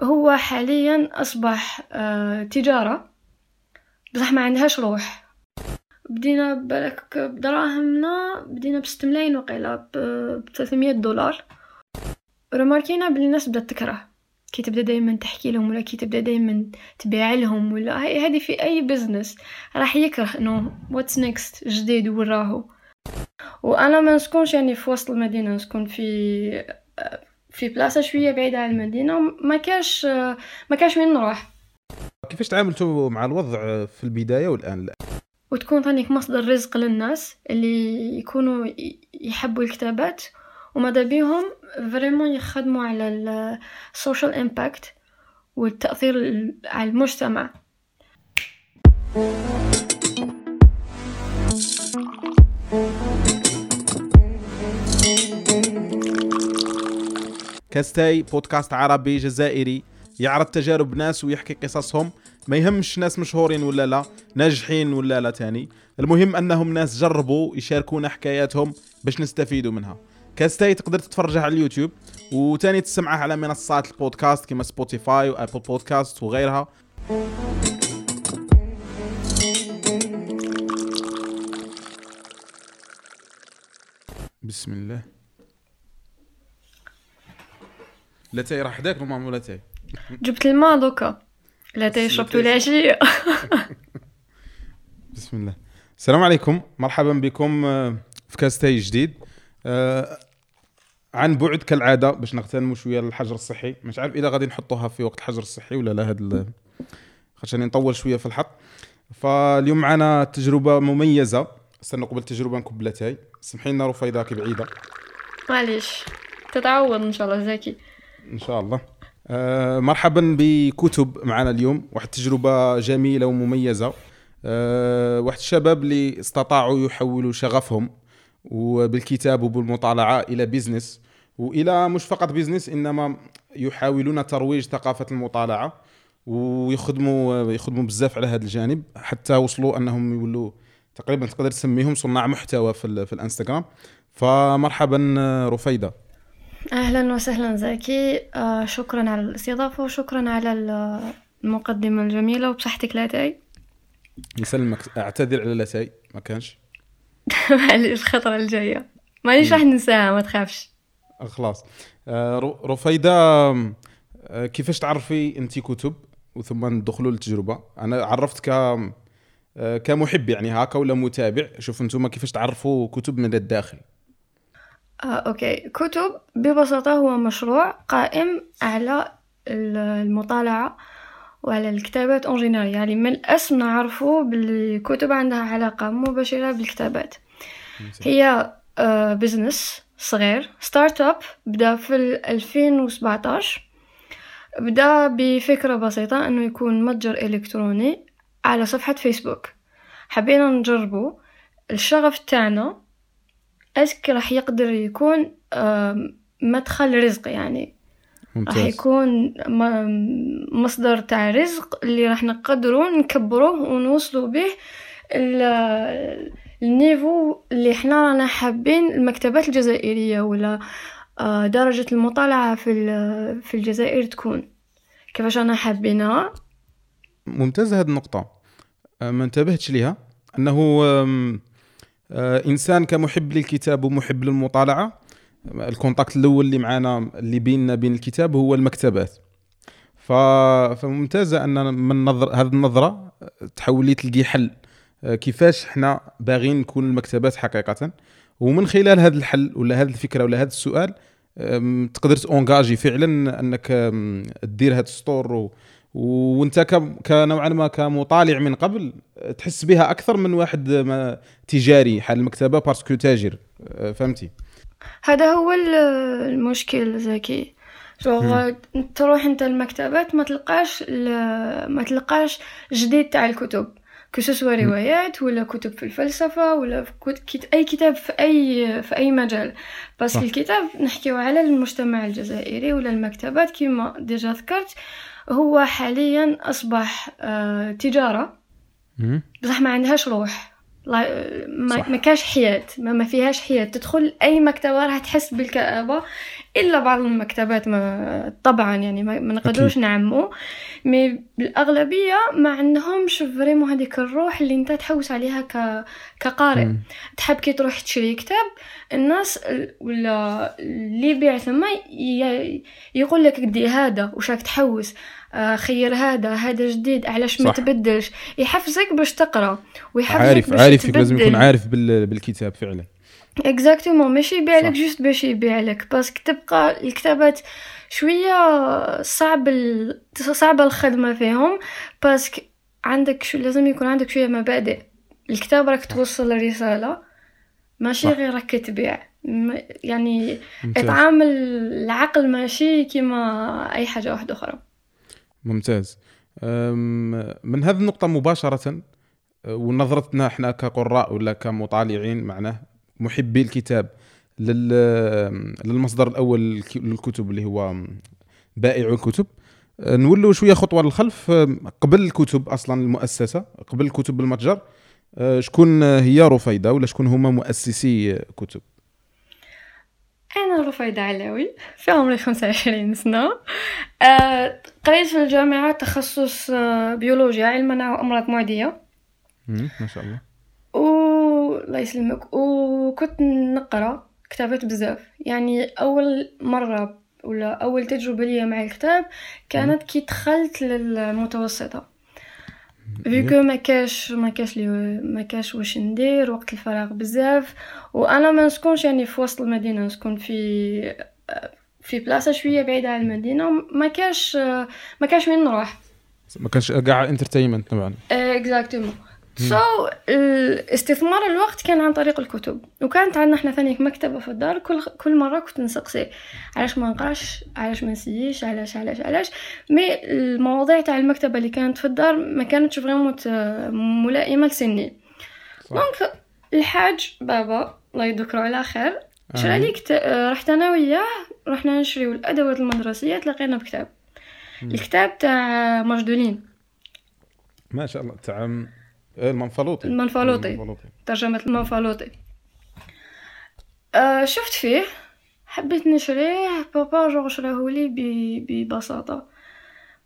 هو حاليا أصبح آه، تجارة. بصح ما عندهاش روح. بدينا بالك بدراهمنا بدينا بست ملايين وقيلا ب 300 دولار. رماركينا بلي الناس بدات تكره. كي تبدأ دائما تحكي لهم ولا كي تبدأ دائما تبيع لهم ولا هذه في أي business راح يكره إنه what's next جديد وراهو. وأنا ما نسكنش يعني في وسط المدينة نسكن في في بلاصة شوية بعيدة عن المدينة ما كاش ما كاش وين نروح. كيفاش تعاملتوا مع الوضع في البداية والآن؟ لا وتكون ثانيك مصدر رزق للناس اللي يكونوا يحبوا الكتابات وماذا بيهم؟ vraiment يخدموا على ال social impact والتأثير على المجتمع. كاستاي بودكاست عربي جزائري يعرض تجارب ناس ويحكي قصصهم. ما يهمش ناس مشهورين ولا لا ناجحين ولا لا تاني. المهم أنهم ناس جربوا يشاركونا حكاياتهم باش نستفيدوا منها. كاستاي تقدر تتفرجها على اليوتيوب وتاني تسمعها على منصات البودكاست كما سبوتيفاي وابل بودكاست وغيرها. بسم الله. لاتاي راح حداك ماما ولا تاي جبت الماء دوكا. لا تاي شربتو العشية. بسم الله. السلام عليكم. مرحبا بكم آه، في كاستاي جديد. آه، عن بعد كالعادة باش نغتنموا شوية الحجر الصحي. مش عارف إذا غادي نحطوها في وقت الحجر الصحي ولا لا هاد خاطر نطول شوية في الحط. فاليوم معنا تجربة مميزة. استنى قبل التجربه نكب لاتاي. سمحي لنا رفيدة راكي بعيدة. معليش. تتعوض إن شاء الله زكي إن شاء الله. آه مرحبا بكتب معنا اليوم واحد التجربة جميلة ومميزة. آه واحد الشباب اللي استطاعوا يحولوا شغفهم وبالكتاب وبالمطالعة إلى business وإلى مش فقط business إنما يحاولون ترويج ثقافة المطالعة ويخدموا يخدموا بزاف على هذا الجانب. حتى وصلوا أنهم يولوا تقريبا تقدر تسميهم صناع محتوى في, في الانستغرام. فمرحبا رفيدة. أهلا وسهلا زكي آه شكرا على الاستضافة وشكرا على المقدمة الجميلة وبصحتك لاتاي يسلمك. اعتذر على لاتاي ما كانش. معليش الخطرة الجاية. مانيش راح ننساها ما تخافش. خلاص. آه رفيدة آه كيفاش تعرفي انت كتب؟ وثم ندخلوا للتجربة. أنا عرفت ك آه كمحب يعني هكا ولا متابع. شوف أنتم كيفاش تعرفوا كتب من الداخل. آه، أوكي. كتب ببساطة هو مشروع قائم على المطالعة وعلى الكتابات Bon يعني من الأسم نعرفه بالكتب عندها علاقة مباشرة بالكتابات. هي بزنس آه، صغير. startup بدأ في 2017 بدأ بفكرة بسيطة إنه يكون متجر إلكتروني على صفحة فيسبوك حبينا نجربه. الشغف تاعنا اسك راح يقدر يكون مدخل رزق يعني. ممتاز. راح يكون مصدر تاع رزق اللي راح نقدروا نكبروه ونوصلوا به ال niveau اللي إحنا رانا حابين المكتبات الجزائرية ولا درجة المطالعة في في الجزائر تكون. كيفاش أنا حابينها؟ ممتازة هذه النقطة. آه، ما انتبهتش ليها. أنه آه، إنسان كمحب للكتاب ومحب للمطالعة ال contact الأول اللي معنا اللي بيننا بين الكتاب هو المكتبات ف... فممتازة أن من نظر هذه النظرة تحولي تلقي حل آه، كيفاش إحنا باغيين نكون المكتبات حقيقة ومن خلال هذا الحل ولا هذه الفكرة ولا هذا السؤال تقدر تونجاجي فعلا أنك تدير هذا السطور. وانت كنوعا ما كمطالع من قبل تحس بها أكثر من واحد ما تجاري حال المكتبة باسكو تاجر. آه، فهمتي؟ هذا هو المشكل زكي. تروح انت المكتبات ما تلقاش ما تلقاش جديد تاع الكتب. كسوسوا روايات ولا كتب في الفلسفة ولا في أي كتاب في أي في أي مجال. بس الكتاب نحكيو على المجتمع الجزائري ولا المكتبات كما ديجا ذكرت. هو حاليا أصبح آه، تجارة. بصح ما عندهاش روح. ما, ما كاش حياة ما, ما فيهاش حياة تدخل أي مكتبة راح تحس بالكآبة. إلا بعض المكتبات ما طبعا يعني ما نقدروش نعمموا mais بالأغلبية ما عندهمش vraiment هذيك الروح اللي أنت تحوس عليها ك... كقارئ مم. تحب كي تروح تشري كتاب الناس ال- ولا اللي يبيع ثم ي... يقول لك دي هذا وش راك تحوس آه، خير هذا هذا جديد علاش ما. تبدلش يحفزك باش تقرأ ويحفزك عارف باش عارف لازم يكون. عارف بال- بالكتاب فعلا exactement ماشي يبيع لك. juste باش يبيع لك parce que تبقى الكتابات شوية صعب ال... صعبه الخدمه فيهم parce que عندك شو لازم يكون عندك شوية مبادئ. الكتاب راك توصل رساله ماشي. غير راك تبيع يعني تتعامل مع العقل ماشي كيما أي حاجة واحدة أخرى. ممتاز. من هذه النقطة مباشرة أه، ونظرتنا إحنا كقراء ولا كمطالعين معناه محبي الكتاب لل- للمصدر الأول للك- للكتب اللي هو بائع الكتب. أه، نولوا شوية خطوة للخلف. أم، قبل الكتب أصلا المؤسسة قبل الكتب بالمتجر أه، شكون هي رفيدة ولا شكون هما مؤسسي كتب؟ أنا رفيدة علاوي في عمري خمسة وعشرين سنة. آه، قريت في الجامعة تخصص آه، بيولوجيا علم مناعة وأمراض معدية. مم، ما شاء الله. الله يسلمك. وكنت نقرأ كتابات بزاف. يعني أول مرة ولا أول تجربة ليا مع الكتاب كانت كي دخلت للمتوسطة. فيكو ما كاش ما كاش لي ما كاش واش ندير وقت الفراغ بزاف. وأنا ما نسكنش يعني في وسط المدينة نسكن في في بلاصة شوية بعيدة عن المدينة. ما كاش ما كاش وين نروح. ما كانش كاع entertainment طبعا exactement so استثمار الوقت كان عن طريق الكتب. وكانت عندنا إحنا ثاني مكتبة في الدار. كل كل مرة كنت نسقسي علاش ما نقراش؟ علاش ما نسيش علاش؟ علاش؟ علاش؟ mais المواضيع تاع المكتبة اللي كانت في الدار ما كانتش vraiment ملائمة لسني. donc الحاج بابا الله يذكره على خير شرى آه. لي كت... رحت أنا وياه رحنا نشريو الأدوات المدرسية تلاقينا بكتاب. الكتاب تاع مجدولين ما شاء الله تاع المنفلوطي. المنفلوطي. ترجمة المنفلوطي. أه شفت فيه. حبيت نشريه. بابا juste شراهولي ببساطة.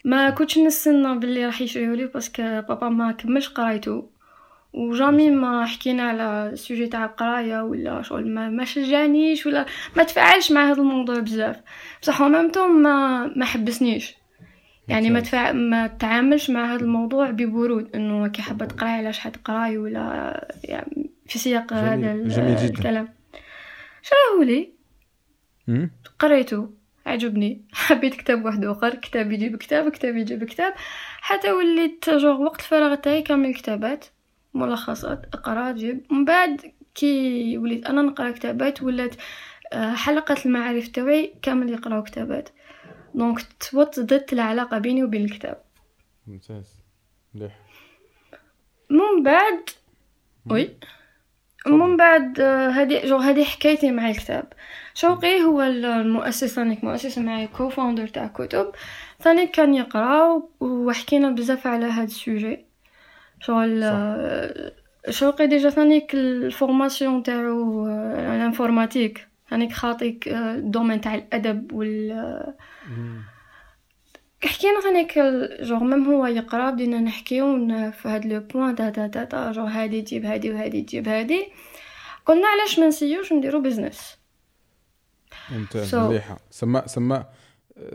ما كنتش نستنى باللي راح يشريهولي parce que بابا ما كملش قرايته. وجامي ما حكينا على السوجي تاع القراية ولا شغل ما, ما شجعنيش ولا ما تفاعلش مع هذا الموضوع بزاف. بصح مامتو ما ما حبسنيش. يعني ما تفع... ما تعاملش مع هذا الموضوع ببرود إنه كي حابة تقراي علاش حتقراي ولا يعني في سياق جميل. هذا جميل جدا. الكلام. شراهولي مم. قريته عجبني. حبيت كتاب واحد آخر كتاب يجيب كتاب كتاب يجيب كتاب. حتى وليت جوغ وقت الفراغ تاعي كامل كتابات ملخصات أقرأ جيب. من بعد كي وليت أنا نقرأ كتابات ولات آه، حلقة المعارف تاعي كامل يقراو كتابات. donc توطدت العلاقة بيني وبين الكتاب. ممتاز. مليح. من بعد oui. من بعد آه، هذه juste هذه حكايتي مع الكتاب. شوقي هو المؤسس ثانيك مؤسس معي co-founder تاع كتب. ثاني كان يقرأ وحكينا بزاف على هذا ال sujet. شغل آه، شوقي déjà ثانيك ال formation تاعو آه، ال informatique. ثانيك خاطيك آه، ال domaine تاع الأدب وال. حكينا ثانيك جوغ ميم هو يقرأ بدينا نحكيو في هاد le point تا تا تا تا جوغ هادي تجيب هادي وهادي تجيب هادي. قلنا علاش ما نسيوش نديرو business ممتاز So- مليحة. سما سما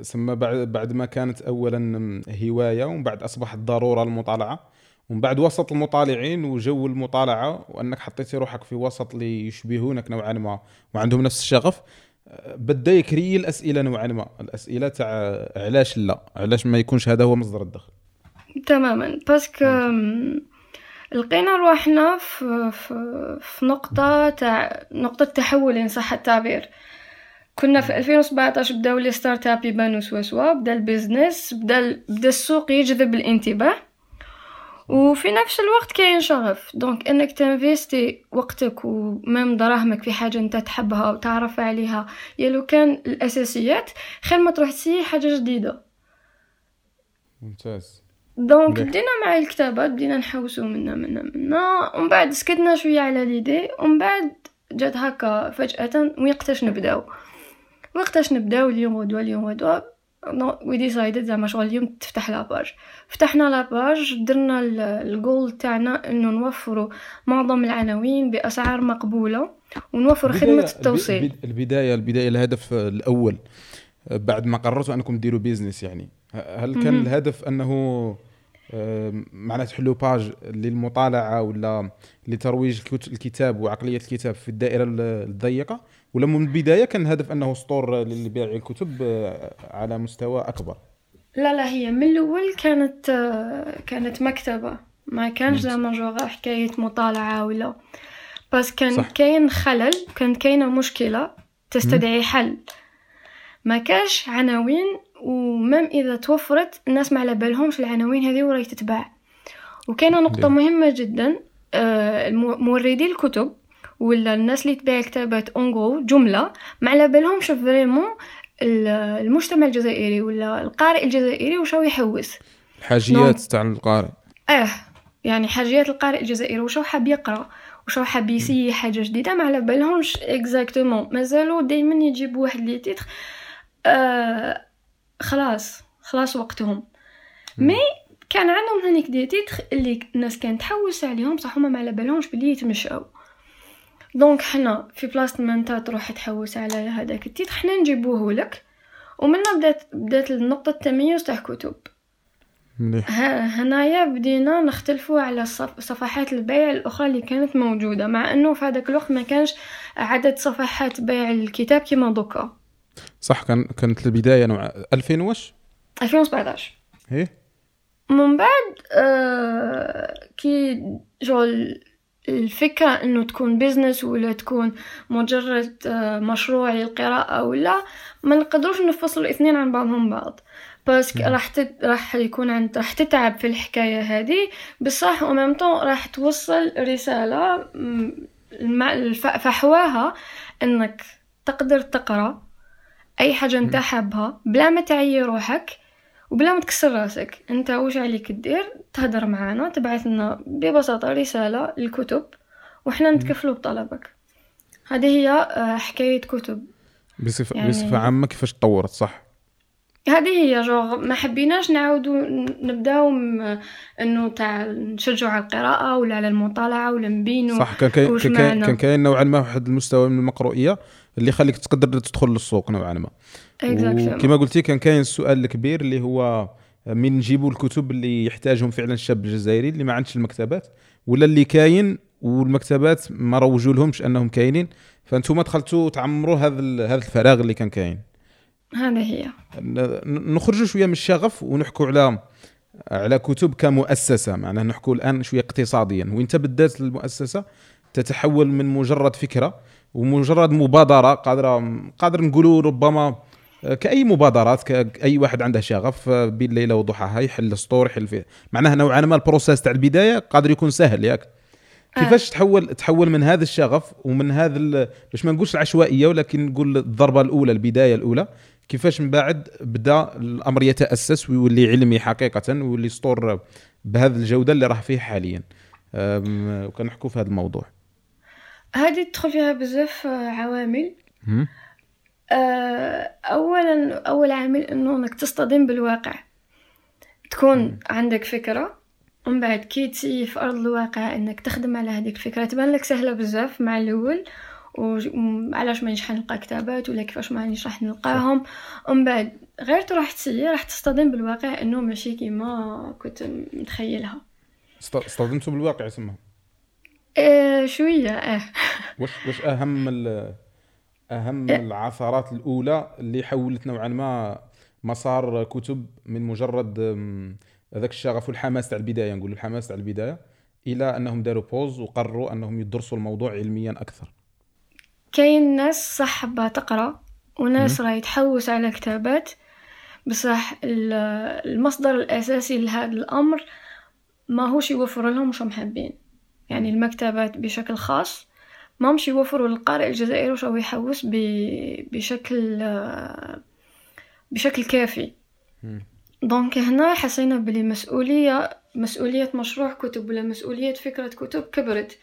سما بعد بعد ما كانت اولا هواية ومن بعد أصبحت ضرورة المطالعة. ومن بعد وسط المطالعين وجو المطالعة وأنك حطيتي روحك في وسط اللي يشبهونك نوعا ما وعندهم نفس الشغف أه، بدأ يكري الأسئلة نوعا ما. الأسئلة تاع علاش لا؟ علاش ما يكونش هذا هو مصدر الدخل؟ تماما. باسكو لقينا رواحنا في, في, في نقطة تاع نقطة تحول إن صح التعبير. كنا في 2017 بداو les start-up يبانو سوا سوا بدأ ال business بدأ بدأ السوق يجذب الانتباه. وفي نفس الوقت كاين شغف. donc إنك ت investi وقتك و même دراهمك في حاجة أنت تحبها وتعرف عليها. يا لو كان الأساسيات خير ما تروح ت essayer حاجة جديدة. ممتاز. donc. بدينا مع الكتابات بدينا نحوسو منا منا منا. ومن بعد سكتنا شوية على l'idée ومن بعد جات هكا فجأة ويقتاش نبداو؟ وقتاش نبداو؟ اليوم غدوة اليوم غدوة. we decided زعما شغل اليوم تفتح la page. فتحنا la page درنا الجول تاعنا إنه نوفروا معظم العناوين بأسعار مقبولة ونوفر خدمة التوصيل. البدايه البداية الهدف الأول بعد ما قررتوا أنكم ديروا business يعني. هل كان م-م. الهدف أنه معناته تحلوا page للمطالعة ولا لترويج الكتاب وعقلية الكتاب في الدائرة الضيقة؟ ولا من البداية كان الهدف أنه سطور للبيع الكتب آه، على مستوى أكبر؟ لا لا هي من الأول كانت آه، كانت مكتبة. ما كانش زعما جوغ حكاية مطالعة ولا. بس كان كاين خلل كان كاينة مشكلة تستدعي حل. ما كاش عناوين ومام إذا توفرت الناس ما على بالهمش العناوين هذه وراي تتباع. وكاينة نقطة مهمة جدا آه، موردي الكتب ولا الناس اللي تبيع كتابات en gros جملة ما على بالهمش vraiment المجتمع الجزائري ولا القارئ الجزائري وش هو يحوس. الحاجيات تاع القارئ. آه يعني حاجيات القارئ الجزائري وش هو حاب يقرأ وش هو حاب ي essayer حاجة جديدة ما على بالهمش exactement مازالوا دائما يجيبوا واحد les titres آه خلاص خلاص وقتهم. mais كان عندهم هنيك des titres اللي الناس كانت تحوس عليهم صح هما ما على بالهمش بلي يتمشاو. donc حنا في بلاصة ما انت تروح تحوس على هذاك ال titre حنا نجيبوه لك ومنها بدات بدات النقطة التميز تاع كتب. هنايا بدينا نختلفوا على صفحات البيع الأخرى اللي كانت موجودة مع إنه في هذاك الوقت ما كانش عدد صفحات بيع الكتاب كما دوكا. صح كان كانت البداية نوع 2000 واش 2017 إيه. من بعد آه كي جول الفكرة إنه تكون بيزنس ولا تكون مجرد آه، مشروع للقراءة ولا ما نقدروش نفصل الاثنين عن بعضهم بعض. بس راح تت... راح يكون عند راح تتعب في الحكاية هذه. بصح وممتو راح توصل رسالة فحواها إنك تقدر تقرأ أي حاجة أنت حابها بلا ما تعيي روحك وبلا ما تكسر راسك. انت واش عليك دير تهدر معانا تبعث لنا ببساطة رسالة للكتب وحنا نتكفلوا بطلبك. هذه هي آه، حكاية كتب. بصفه يعني بصفة عامة كيفاش تطورت صح؟ هذه هي جوغ ما حبيناش نعاودوا نبداو إنه تاع نشجعوا على القراءة ولا على المطالعة ولا نبينوا صح كان كاين كان كاين نوعا ما واحد المستوى من المقروئية اللي يخليك تقدر تدخل للسوق نوعا ما. وكما قلتي كان كاين السؤال الكبير اللي هو من نجيبوا الكتب اللي يحتاجهم فعلا الشاب الجزائري اللي ما عندش المكتبات ولا اللي كاين والمكتبات ما روجوا لهمش أنهم كاينين؟ فأنتم دخلتوا تعمروا هذا هذا الفراغ اللي كان كاين. هذا هي. نخرجوا شوية من الشغف ونحكوا على على كتب كمؤسسة. معناه نحكوا الآن شوية اقتصاديا. وين تبدات المؤسسة تتحول من مجرد فكرة ومجرد مبادرة قادرة قادر نقولوا ربما كأي مبادرات كاي واحد عنده شغف بين الليلة وضحاها يحل store يحل فيه معناها نوعا ما ال process تاع البداية قادر يكون سهل ياك؟ كيفاش آه. تحول تحول من هذا الشغف ومن هذا باش ما نقولش العشوائية ولكن نقول الضربة الأولى البداية الأولى كيفاش من بعد بدا الأمر يتأسس ويولي علمي حقيقة ويولي store بهذه الجودة اللي راه فيه حاليا. وكنحكوا في هذا الموضوع. هذه تدخل فيها بزاف عوامل. آه، اولا أول عامل إنه إنك تصطدم بالواقع. تكون عندك فكرة ومن بعد كي تسي في أرض الواقع إنك تخدم على هذيك الفكرة تبان لك سهلة بزاف مع الأول وعلاش ما نجح نلقى كتابات ولا كيفاش ما راح نلقاهم. ومن بعد غير تروح تسي راح تصطدم بالواقع إنه ماشي كيما كنت متخيلها. اصطدمتوا بالواقع اسمها آه شوية آه. واش واش أهم أهم إيه. العثرات الأولى اللي حولت نوعا ما مسار كتب من مجرد هذاك الشغف والحماس تاع البداية نقول الحماس تاع البداية إلى أنهم داروا بوز وقرروا أنهم يدرسوا الموضوع علميا أكثر. كاين ناس صح تقرأ وناس راهي تحوس على كتابات. بصح المصدر الأساسي لهذا الأمر ما هوش يوفر لهم وش حابين. يعني المكتبات بشكل خاص ما مش يوفروا للقارئ الجزائري وش يحوس بشكل بشكل كافي. donc هنا حسينا بلي مسؤولية مسؤولية مشروع كتب ولا مسؤولية فكرة كتب كبرت.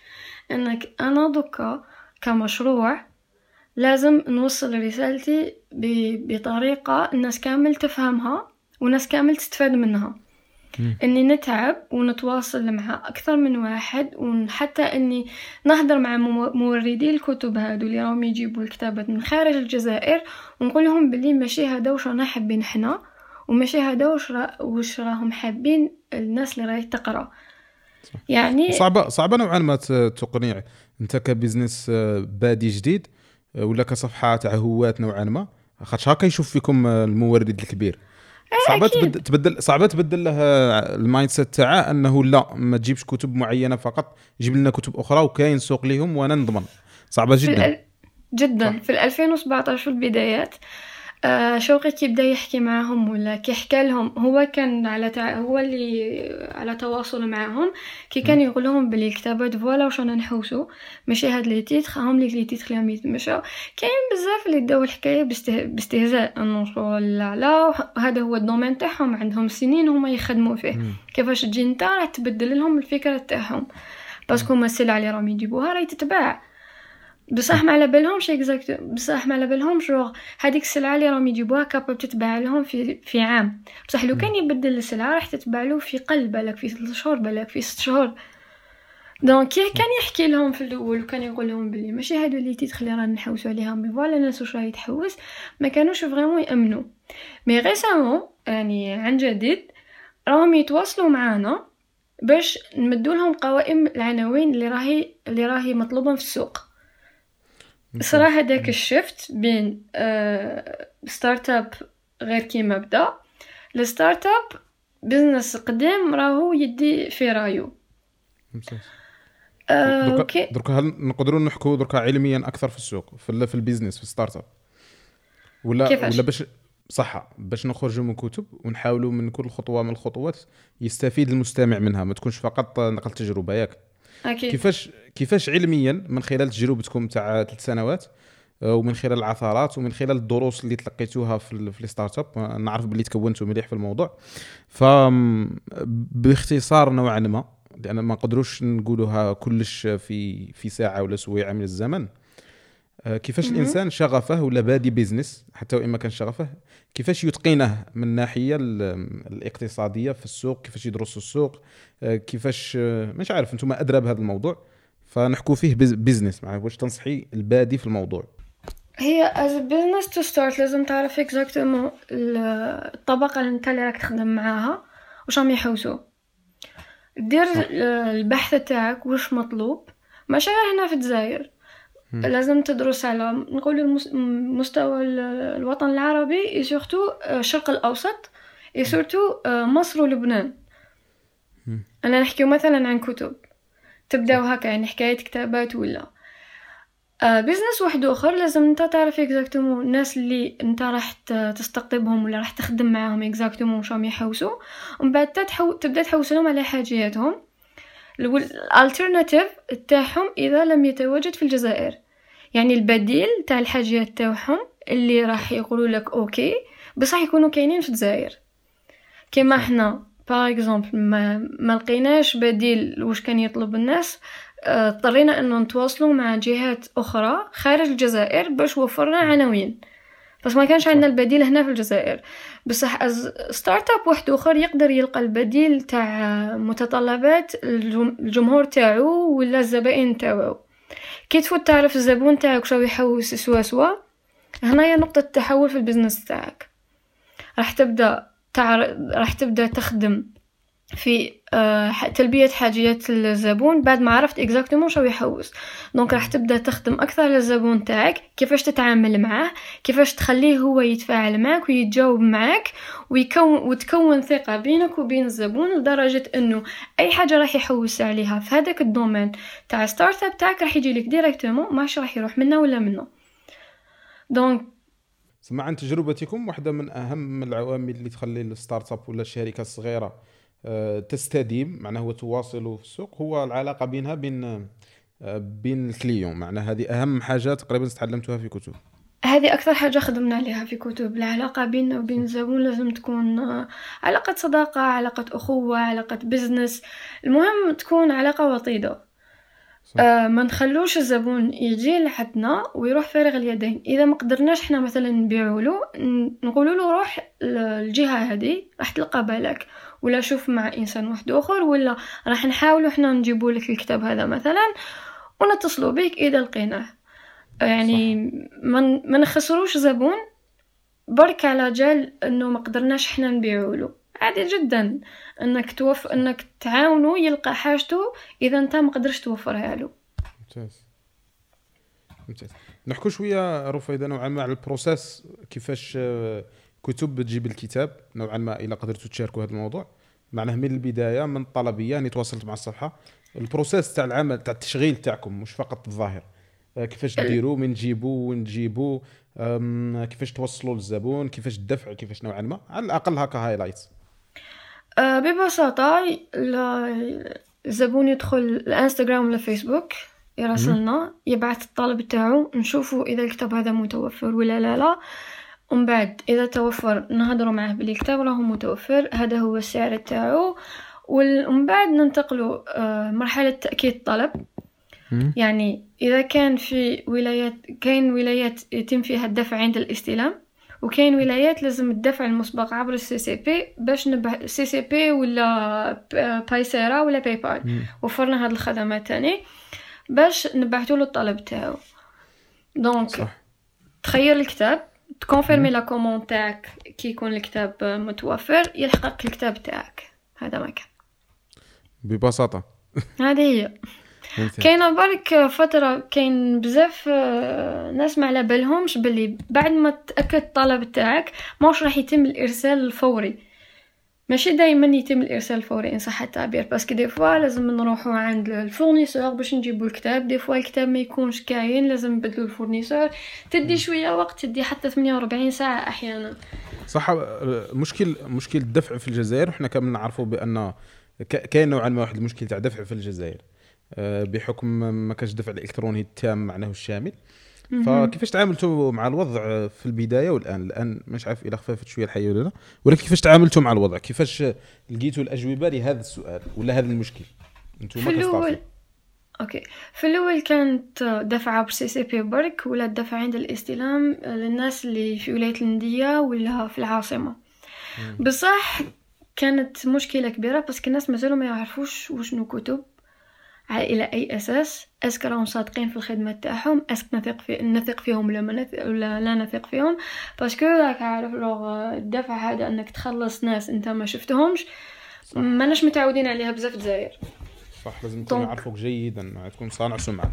إنك أنا دوكا كمشروع لازم نوصل رسالتي بطريقة الناس كامل تفهمها والناس كامل تستفاد منها. إني نتعب ونتواصل مع أكثر من واحد وحتى إني نهضر مع موردي الكتب هادو اللي راهم يجيبوا الكتابات من خارج الجزائر ونقول لهم بلي ماشي هذا واش رانا حابين حنا وماشي هذا واش را واش راهم حابين الناس اللي راهي تقرأ. يعني صعبة صعبة نوعا ما تقنيع أنت ك business آه، بادي جديد آه، ولا كصفحة تاع هوات نوعا ما؟ خاطش هكا يشوف فيكم آه، المورد الكبير. صعبة تبدل, تبدل صعبة تبدل له ال mindset تاعه أنه لا ما تجيبش كتب معينة فقط جيب لنا كتب أخرى وكاين سوق ليهم وأنا نضمن. صعبة جدا. جدا. في 2017 في البدايات آه شوقي كي بدا يحكي معاهم ولا كي حكى لهم هو كان على تع... هو اللي على تواصل معاهم. كي كان يقول لهم بلي الكتابات voilà واش رانا نحوسو ماشي هاد les titres هاهم les titres اللي راهم يتمشاو كاين بزاف اللي داو الحكاية باسته... باستهزاء انه لا لا هذا هو ال domaine تاعهم عندهم سنين هما يخدموا فيه. كيفاش تجي نتا راح تبدل لهم الفكرة تاعهم. parce que هما السلعه اللي راهم يجيبوها راهي تتباع. بصح ما على بالهمش exact بصح ما على بالهمش جوغ هذيك السلعة اللي راهم يجيبوها capable تتباع لهم في في عام. بصح لو كان يبدل السلعة راح تتباع له في قل بالك في ثلاث شهور بالك في ست شهور. donc كان يحكي لهم في الأول وكان يقول لهم بلي ماشي هادو les titres اللي رانا نحوسو عليها mais voilà الناس واش راهي تحوس. ما كانوش vraiment يأمنوا. mais récemment يعني عن جديد راهم يتواصلوا معانا باش نمدوا لهم قوائم العناوين اللي راهي اللي راهي مطلوبة في السوق. صراحة داك ال shift بين start-up غير كيما بدا. ال start-up business قديم راهو يدي في رايو. آه، okay. دركا هل نقدروا نحكوا دركا علميا أكثر في السوق في, في ال business في start-up ولا كيفاش؟ ولا باش صح باش نخرجوا من كتب ونحاولوا من كل خطوة من الخطوات يستفيد المستمع منها ما تكونش فقط نقل تجربة ياك. أكيد. كيفاش كيفاش علميا من خلال تجربتكم تاع ثلاث سنوات آه، ومن خلال العثرات ومن خلال الدروس اللي تلقيتوها في, في ال start-up نعرف باللي تكونتوا مليح في الموضوع ف باختصار نوعا ما لأن ما نقدروش نقولوها كلش في في ساعة ولا سويعه من الزمن آه، كيفاش الإنسان شغفه ولا بادي business حتى وإن ما كان شغفه كيفاش يتقنه من الناحيه الاقتصادية في السوق كيفاش يدرس السوق آه، كيفاش آه، مش عارف أنتم أدرى بهذا الموضوع فنحكوا فيه business مع واش تنصحي البادي في الموضوع؟ هي as business to start لازم تعرف exactement الطبقة اللي انت اللي راك تخدم معاها واش راهم يحوسوا. دير البحث تاعك واش مطلوب. ماشي هنا في الجزائر. لازم تدرس على نقول مستوى الوطن العربي surtout آه، الشرق الأوسط surtout آه، مصر ولبنان. أنا نحكي مثلا عن كتب. تبداو هكا يعني حكاية startup ولا. آه business واحد آخر لازم أنت تعرف exactement الناس اللي أنت راح تستقطبهم ولا راح تخدم معاهم exactement واش راهم يحوسوا. ومن بعد تحو... تبدأ تحوس لهم على حاجياتهم. ال alternative تاعهم إذا لم يتواجد في الجزائر. يعني البديل تاع الحاجيات تاعهم اللي راح يقولوا لك OK بصح يكونوا كاينين في الجزائر. كيما إحنا par exemple ما, ما لقيناش بديل واش كان يطلب الناس آه، اضطرينا أنه نتواصلوا مع جهات أخرى خارج الجزائر باش وفرنا عناوين. بس ما كانش عندنا البديل هنا في الجزائر. بصح startup واحد آخر يقدر يلقى البديل تاع متطلبات الجمهور تاعو ولا الزبائن تاعو. كي تفوت تعرف الزبون تاعك شو يحوس سوا سوا هنايا نقطة تحول في ال business تاعك. راح تبدأ تعر... راح تبدأ تخدم. في آه، تلبية حاجيات الزبون بعد ما عرفت exactement شو يحوس. donc راح تبدأ تخدم أكثر للزبون تاعك كيفاش تتعامل معاه كيفاش تخليه هو يتفاعل معك ويتجاوب معك ويكون وتكون ثقة بينك وبين الزبون لدرجة إنه أي حاجة راح يحوس عليها في هذاك ال domaine تاع startup تاعك راح يجي لك directement ماش راح يروح منا ولا منه. donc سمع عن تجربتكم واحدة من أهم العوامل اللي تخلي ال startup ولا الشركة الصغيرة آه، تستديم معناه هو تواصل في السوق هو العلاقة بينها بين آه، بين ال client. معناها هذه أهم حاجة تقريبا تعلمتوها في كتب. هذه أكثر حاجة خدمنا عليها في كتب العلاقة بيننا وبين الزبون لازم تكون آه، علاقة صداقة علاقة أخوة علاقة business المهم تكون علاقة وطيدة. آه ما نخلوش الزبون يجي لحدنا ويروح فارغ اليدين. إذا ما قدرناش إحنا مثلا نبيعوا له نقولوا له روح الجهة هذه راح تلقى بالك. ولا شوف مع إنسان واحد آخر ولا راح نحاولوا إحنا نجيبوا لك الكتاب هذا مثلا ونتصلوا بك إذا لقيناه. يعني ما نخسروش زبون برك على جال إنه ما قدرناش إحنا نبيعوا له. عادي جدا إنك توف إنك تعاونوا يلقى حاجته إذا أنت ما قدرش توفرها له. ممتاز. ممتاز. نحكوا شوية رفيدة نوعا ما على ال process كيفاش كتب تجيب الكتاب نوعا ما إلى قدرتوا تشاركوا هذا الموضوع. معناه من البداية من الطلبيه يعني تواصلت مع الصفحة. ال process تاع العمل تاع التشغيل تاعكم مش فقط الظاهر. آه، كيفاش ديروا من تجيبوا وين تجيبوا كيفاش توصلوا للزبون كيفاش الدفع كيفاش نوعا ما. على الأقل هكا highlights أه ببساطة الزبون يدخل الإنستغرام ولا فيسبوك يراسلنا يبعث الطلب تاعو نشوفوا إذا الكتاب هذا متوفر ولا لا لا. ومن بعد إذا توفر نهضروا معاه بلي الكتاب راهو متوفر هذا هو السعر تاعو. ومن بعد ننتقلوا أه مرحلة تأكيد الطلب. يعني إذا كان في ولايات كاين ولايات يتم فيها الدفع عند الاستلام وكاين ولايات لازم الدفع المسبق عبر ال CCP باش نبه CCP ولا Paysera ولا PayPal وفرنا هاد الخدمات تاني باش نبعثوا له الطلب تاعو. donc تخير الكتاب. ت confirmer la commande تاعك كي يكون الكتاب متوفر يلحقك الكتاب تاعك. هذا ما كان. ببساطة. هذه هي. كاينة برك فترة كاين بزاف آه، ناس ما على بالهمش باللي بعد ما تأكد الطلب تاعك ماش راح يتم الإرسال الفوري. ماشي دائما يتم الإرسال الفوري إن صح التعبير. parce que des fois لازم نروحو عند ال fournisseur باش نجيبو الكتاب. des fois الكتاب ما يكونش كاين لازم نبدلو ال fournisseur. تدي شوية وقت تدي حتى 48 ساعة أحيانا. صح مشكل مشكل الدفع في الجزائر. وحنا كامل نعرفوا بأن كاين نوعا ما واحد المشكل تاع دفع في الجزائر آه، بحكم ما كانش الدفع الإلكتروني التام معناه الشامل. فكيفاش تعاملتوا مع الوضع في البداية والآن؟ الآن مش عارف إلى خففت شوية الحياة ولا لا. ولكن كيفاش تعاملتوا مع الوضع؟ كيفاش لقيتوا الأجوبة لهذا السؤال ولا هذا المشكل؟ أنتم في الأول OK. في الأول كانت دفعة ب CCP برك ولا الدفع عند الاستلام للناس اللي في ولاية المدية ولا في العاصمة. بصح كانت مشكلة كبيرة بس الناس مازالوا ما يعرفوش وشنو كتب. إلى أي أساس؟ est-ce que راهم صادقين في الخدمة تاعهم؟ est-ce que نثق في نثق فيهم ولا ما نثق ولا لا نثق فيهم؟ parce que راك عارف لوغ الدفع هذا إنك تخلص ناس أنت ما شفتهمش ماناش متعودين عليها بزاف الجزائر. صح لازم تكون يعرفوك جيدا تكون صانع سمعة.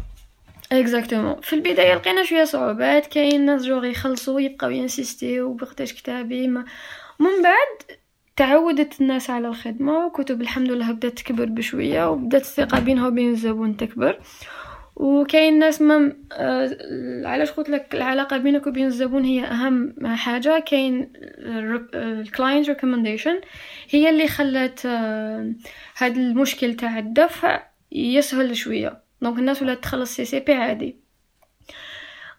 exactement في البداية لقينا شوية صعوبات كاين ناس جوغ يخلصوا يبقاو ي insister و وقتاش كتابي ما من بعد تعودت الناس على الخدمة وكتب الحمد لله بدأت تكبر بشوية وبدأت الثقة بينها وبين الزبون تكبر. وكاين ناس ما آه علاش قلت لك العلاقة بينك وبين الزبون هي أهم حاجة؟ كاين ال client recommendation هي اللي خلت آه هاد المشكل تاع الدفع يسهل شوية. donc الناس ولات تخلص CCP عادي.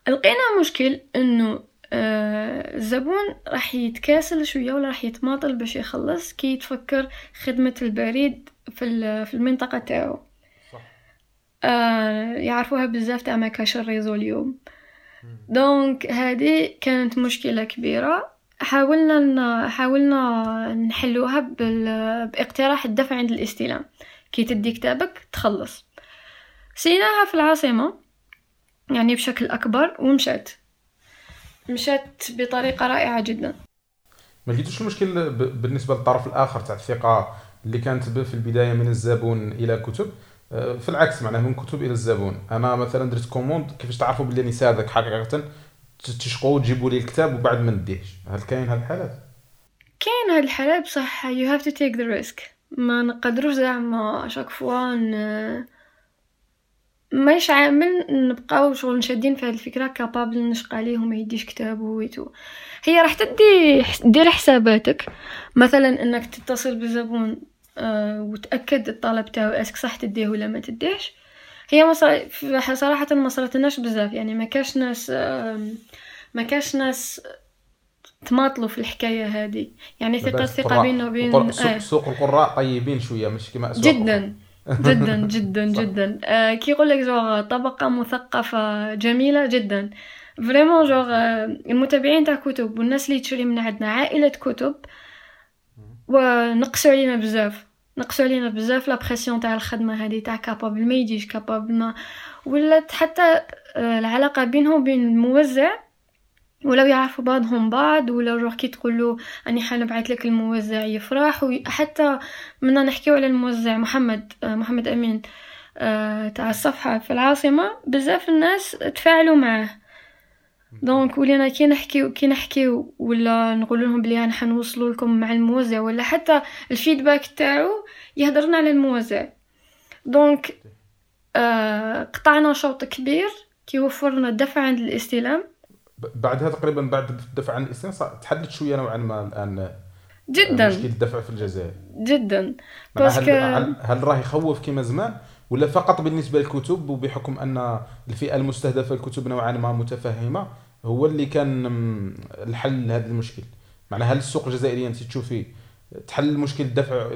لقينا مشكل إنه آه، الزبون راح يتكاسل شوية ولا راح يتماطل باش يخلص كي يتفكر خدمة البريد في في المنطقة تاعو. آه يعرفوها بزاف تاع مكاش ال réseau اليوم. donc هذه كانت مشكلة كبيرة. حاولنا حاولنا نحلوها باقتراح الدفع عند الاستلام. كي تدي كتابك تخلص. سييناها في العاصمة يعني بشكل أكبر ومشات. مشات بطريقة رائعة جدا. ما لقيتوش المشكل بالنسبة للطرف الآخر تاع الثقة اللي كانت في البداية من الزبون إلى كتب؟ آه، في العكس معناه من كتب إلى الزبون. أنا مثلا درت commande كيفاش تعرفوا بلي راني صادق حقيقة؟ تثقوا وتجيبوا لي الكتاب وبعد ما نديهش. هل كاين هاد الحالات كاين هاد الحالات بصح you have to take the risk ما نقدروش زعما شاك فوا ماش عامل نبقاو شغل نشادين في هاد الفكرة كابابل نشق عليه وما يديش كتاب ويتو هي راح تدي دير حساباتك. مثلا إنك تتصل بزبون آه وتأكد الطلب تاعو أسك صح تديه ولا ما تديهش. هي مصر... صراحة ما صرتناش بزاف. يعني ما كاش ناس آه ما كاش ناس تماطلوا في الحكاية هذه يعني ثقه ثقة بيننا وبين سوق, سوق القراء طيبين شوية مش كما جدا. جدا جدا جدا. آه كي يقول لك جوغ طبقة مثقفة جميلة جدا. vraiment genre المتابعين تاع كتب والناس اللي تشري من عندنا عائلة كتب. ونقصوا علينا بزاف. نقصوا علينا بزاف la pression تاع الخدمة هذه تاع capable ما يجيش capable ما ولات حتى آه، العلاقة بينهم وبين الموزع ولو يعرفوا بعضهم بعض ولا روح كي تقول أني حنبعث لك الموزع يفرح وحتى منا نحكيو على الموزع محمد آه، محمد أمين آه، تاع الصفحة في العاصمة بزاف الناس تفاعلوا معاه. donc ولينا كي نحكي كي نحكي ولا نقول لهم بلي أنا حنوصلوا لكم مع الموزع ولا حتى ال feedback تاعو يهضرنا على الموزع. دونك آه قطعنا شوط كبير كي وفرنا الدفع عند الاستلام بعدها تقريبا بعد الدفع عن الاستلام تحدد شوية نوعا ما الان جدا. مشكل الدفع في الجزائر. جدا. هل, هل, هل راه يخوف كما زمان ولا فقط بالنسبة للكتب وبحكم أن الفئة المستهدفة الكتب نوعا ما متفهمة هو اللي كان الحل لهذا المشكل معناها هل السوق الجزائري أنت تشوفي تحل مشكل الدفع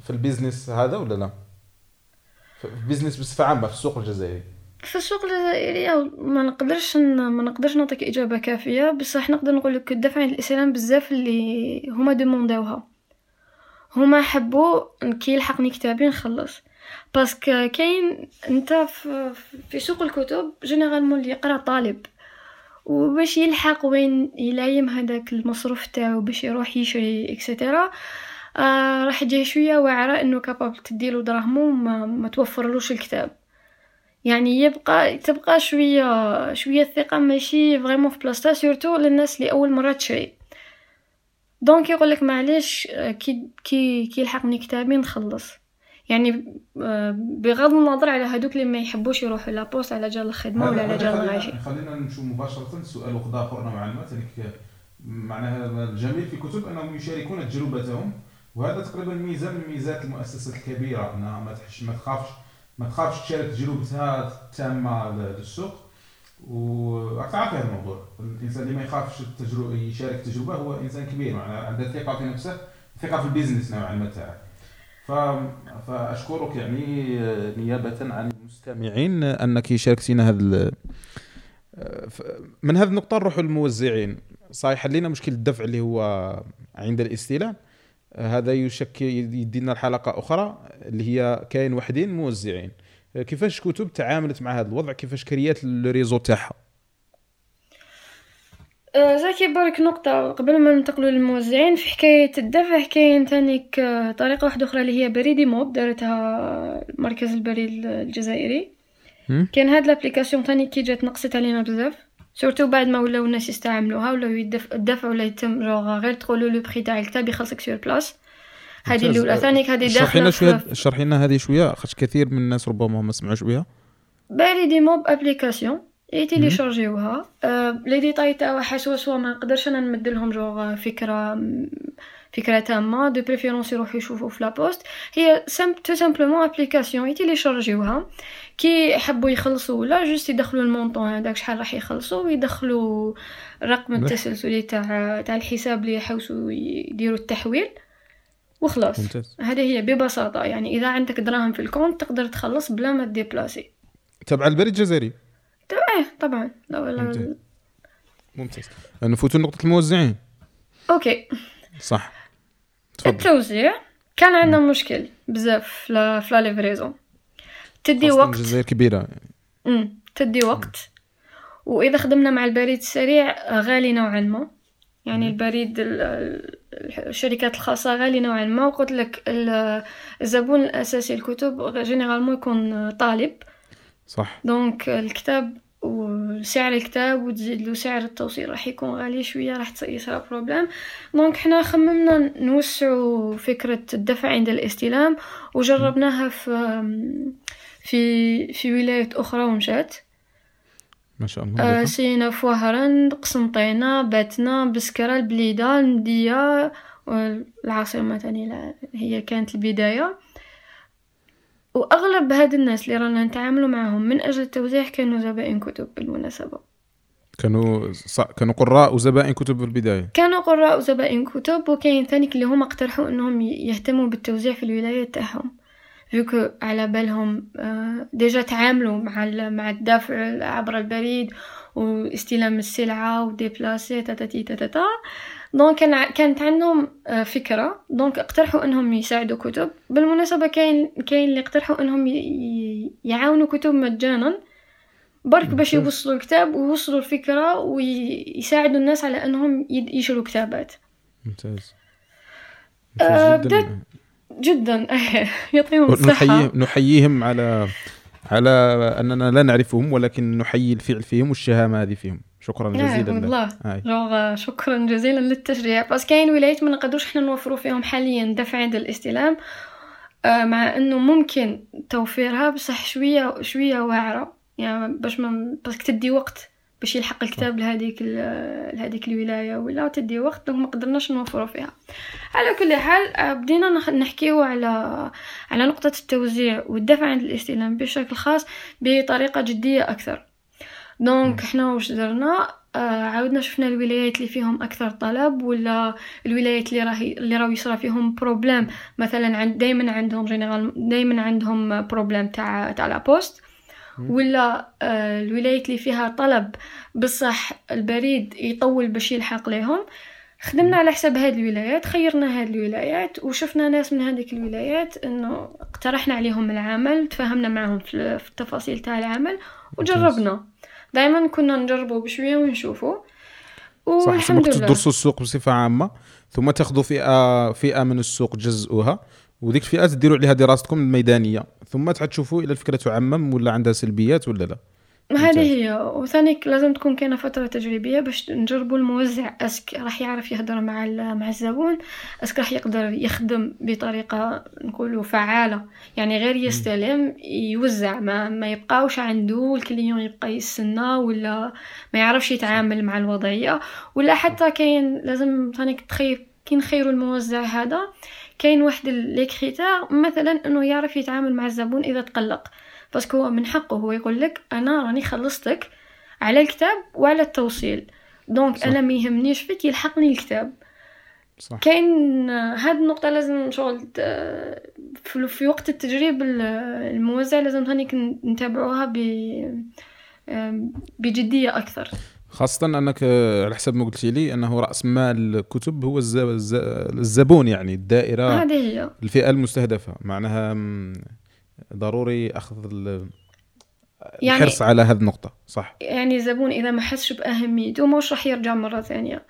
في ال business هذا ولا لا؟ في ال business بصفة عامة في السوق الجزائري. في السوق الجزائري ما نقدرش ما نقدرش نعطيك إجابة كافية. بصح نقدر نقول لك الدفع عند الاستلام بزاف اللي هما demandaوها. هما حبوا كي يلحقني كتابي نخلص. parce que كاين أنت في سوق الكتب généralement اللي يقرأ طالب. وباش يلحق وين يلايم هذاك المصروف تاعو باش يروح يشري et cetera آه راح يجي شوية واعره إنه capable تديلو دراهمو ما, ما توفرلوش الكتاب. يعني يبقى تبقى شوية شوية الثقه ماشي vraiment في بلاصتها surtout للناس اللي أول مرة تشري. donc يقول لك معليش كي كي كي يلحقني كتابي نخلص. يعني آه، بغض النظر على هذوك اللي ما يحبوش يروحوا la poste على جال الخدمة ولا على جال الغاشي خلينا نمشوا مباشرة سؤال وقت اخر معلومات معناها الجميل في الكتب أنهم يشاركون تجربتهم وهذا تقريبا ميزه من ميزات المؤسسات الكبيرة إنها ما تحش ما تخافش ما تخافش تشارك تجربتها التامه للسوق وراك تعرف هذا الموضوع. الإنسان اللي ما يخافش التجربه يشارك تجربة هو إنسان كبير عنده ثقه في نفسه ثقه في البيزنس نوعا ما تاعه. فأشكرك يعني نيابة عن المستمعين أنك شاركتينا هذا من هذه النقطة نروحوا للموزعين. صحيح حلينا مشكل الدفع اللي هو عند الاستلام هذا يشكل يدينا الحلقة أخرى اللي هي كاين وحدين موزعين. كيفاش كتب تعاملت مع هذا الوضع؟ كيفاش كريات الريزو تاعها؟ آه، زكي برك نقطة. قبل ما ننتقلوا للموزعين في حكاية الدفع كاين تانيك طريقة واحدة أخرى اللي هي بريدي موب دارتها مركز البريد الجزائري. كان هاد l'application تاني كي جات نقصت علينا بزاف. surtout بعد ما ولاو الناس يستعملوها ولاو الدفع ولا يتم جوغ غير تقولوا le prix تاع الكتاب يخلصك sur place هذه الأولى. ثانيك هذه داخلة شرحينا شوية شرحينا هذه شوية خاطر كثير من الناس ربما ما سمعوش بها. بريدي موب application ي téléchargeيوها les détails تاعها حسوسوا ما نقدرش أنا نمدلهم جوغ فكرة فكرة تامة. de préférence يروحوا يشوفوا في la poste هي سم تو سامبلومون ابليكاسيون يتيليشارجيوها. كي يحبوا يخلصوا ولا juste يدخلوا ال montant هذاك شحال راح يخلصوا ويدخلوا الرقم التسلسلي تاع تاع الحساب اللي يحوسوا يديروا التحويل وخلاص. هذه هي ببساطة يعني إذا عندك دراهم في ال compte تقدر تخلص بلا ما déplacer تبع البريد الجزائري؟ إيه طبعا. لا ممتاز. نفوتوا لنقطة الموزعين. OK. صح. تفضل. التوزيع. كان عندنا مشكل بزاف في la livraison تدي وقت. الجزائر كبيرة. امم تدي وقت. وإذا خدمنا مع البريد السريع غالي نوعا ما. يعني البريد الشركات الخاصة غالي نوعا ما. وقلت لك الزبون الأساسي الكتب généralement يكون طالب. صح. دونك الكتاب وسعر الكتاب وتزيد له سعر التوصيل راح يكون غالي شوية راح يصير problème donc حنا خممنا نوسعوا فكرة الدفع عند الاستلام وجربناها في في في ولايات أخرى ومشات. ما شاء الله آه سيينا في وهران قسنطينة باتنا بسكرة البليدة المدية والعاصمة تاني هي كانت البداية. وأغلب هاد الناس اللي رانا نتعاملوا معاهم من أجل التوزيع كانوا زبائن كتب بالمناسبة. كانوا ص... كانوا قراء وزبائن كتب في البدايه كانوا قراء وزبائن كتب وكاين ثاني اللي هما اقترحوا إنهم يهتموا بالتوزيع في الولايات تاعهم. فيكو على بالهم آه، ديجا تعاملوا مع مع الدفع عبر البريد واستلام السلعة وديبلاسي تاتاتي تاتاتا دونك كان كانت عندهم آه، فكرة. دونك اقترحوا إنهم يساعدوا كتب. بالمناسبة كاين كاين اللي اقترحوا إنهم يعاونوا كتب مجانا. برك باش يوصلوا الكتاب ويوصلوا الفكرة ويساعدوا الناس على إنهم يشروا كتابات. ممتاز, ممتاز جدا. جدا. يعطيهم الصحة. نحيي نحييهم على على أننا لا نعرفهم ولكن نحيي الفعل فيهم والشهامة هذه فيهم. شكرا جزيلا والله. جوغ شكرا جزيلا للتشجيع بس كاين ولايات ما نقدروش إحنا نوفروا فيهم حاليا دفع عند الاستلام آه، مع إنه ممكن توفيرها بصح شوية شوية واعره يعني باش ما بس تدي وقت باش يلحق الكتاب لهذيك لهذيك الولاية ولا تدي وقت donc ما قدرناش نوفروا فيها. على كل حال آه، بدينا نحكيو على على نقطة التوزيع والدفع عند الاستلام بشكل خاص بطريقة جدية أكثر. donc إحنا واش درنا؟ آه عاودنا شفنا الولايات اللي فيهم أكثر طلب ولا الولايات اللي راهي اللي راهو يصرى فيهم problème مثلا عند دائما عندهم général دائما عندهم problème تاع تاع la poste ولا آه الولايات اللي فيها طلب بصح البريد يطول باش يلحق لهم خدمنا على حساب هاد الولايات خيرنا هاد الولايات وشفنا ناس من هذيك الولايات إنه اقترحنا عليهم العمل تفاهمنا معهم في التفاصيل تاع العمل وجربنا. دائما كنا نجربوا بشوية ونشوفوا. والحمد لله تدرسوا السوق بصفة عامة ثم تأخذوا فئة فئة من السوق تجزئوها وديك الفئات ديروا عليها دراستكم الميدانية. ثم تشوفوا إلى الفكرة تعمم ولا عندها سلبيات ولا لا. هذه هي. وثاني لازم تكون كاينة فترة تجريبية باش نجربوا الموزع. أسك راح يعرف يهضر مع مع الزبون. أسك راح يقدر يخدم بطريقة نقولوا فعالة. يعني غير يستلم يوزع. ما ما يبقاوش عنده الكليون يبقى يستنى ولا ما يعرفش يتعامل مع الوضعية. ولا حتى كاين لازم ثاني تخير كي نخيروا الموزع هذا كاين واحد لي مثلا إنه يعرف يتعامل مع الزبون إذا تقلق parce que هو من حقه هو يقول لك أنا راني خلصتك على الكتاب وعلى التوصيل donc صح. أنا ما يهمنيش فيك يلحقني الكتاب صح. كاين هاد النقطة لازم شغل في وقت التجريب الموزع لازم هانيك نتابعوها ب بجدية أكثر خاصة أنك على حسب ما قلتي لي أنه رأس مال الكتب هو الزبون يعني الدائرة هذه هي. الفئة المستهدفة. معناها ضروري أخذ يعني الحرص على هذه النقطة. صح. يعني الزبون إذا ما حسش بأهميته مش راح يرجع مرة ثانية.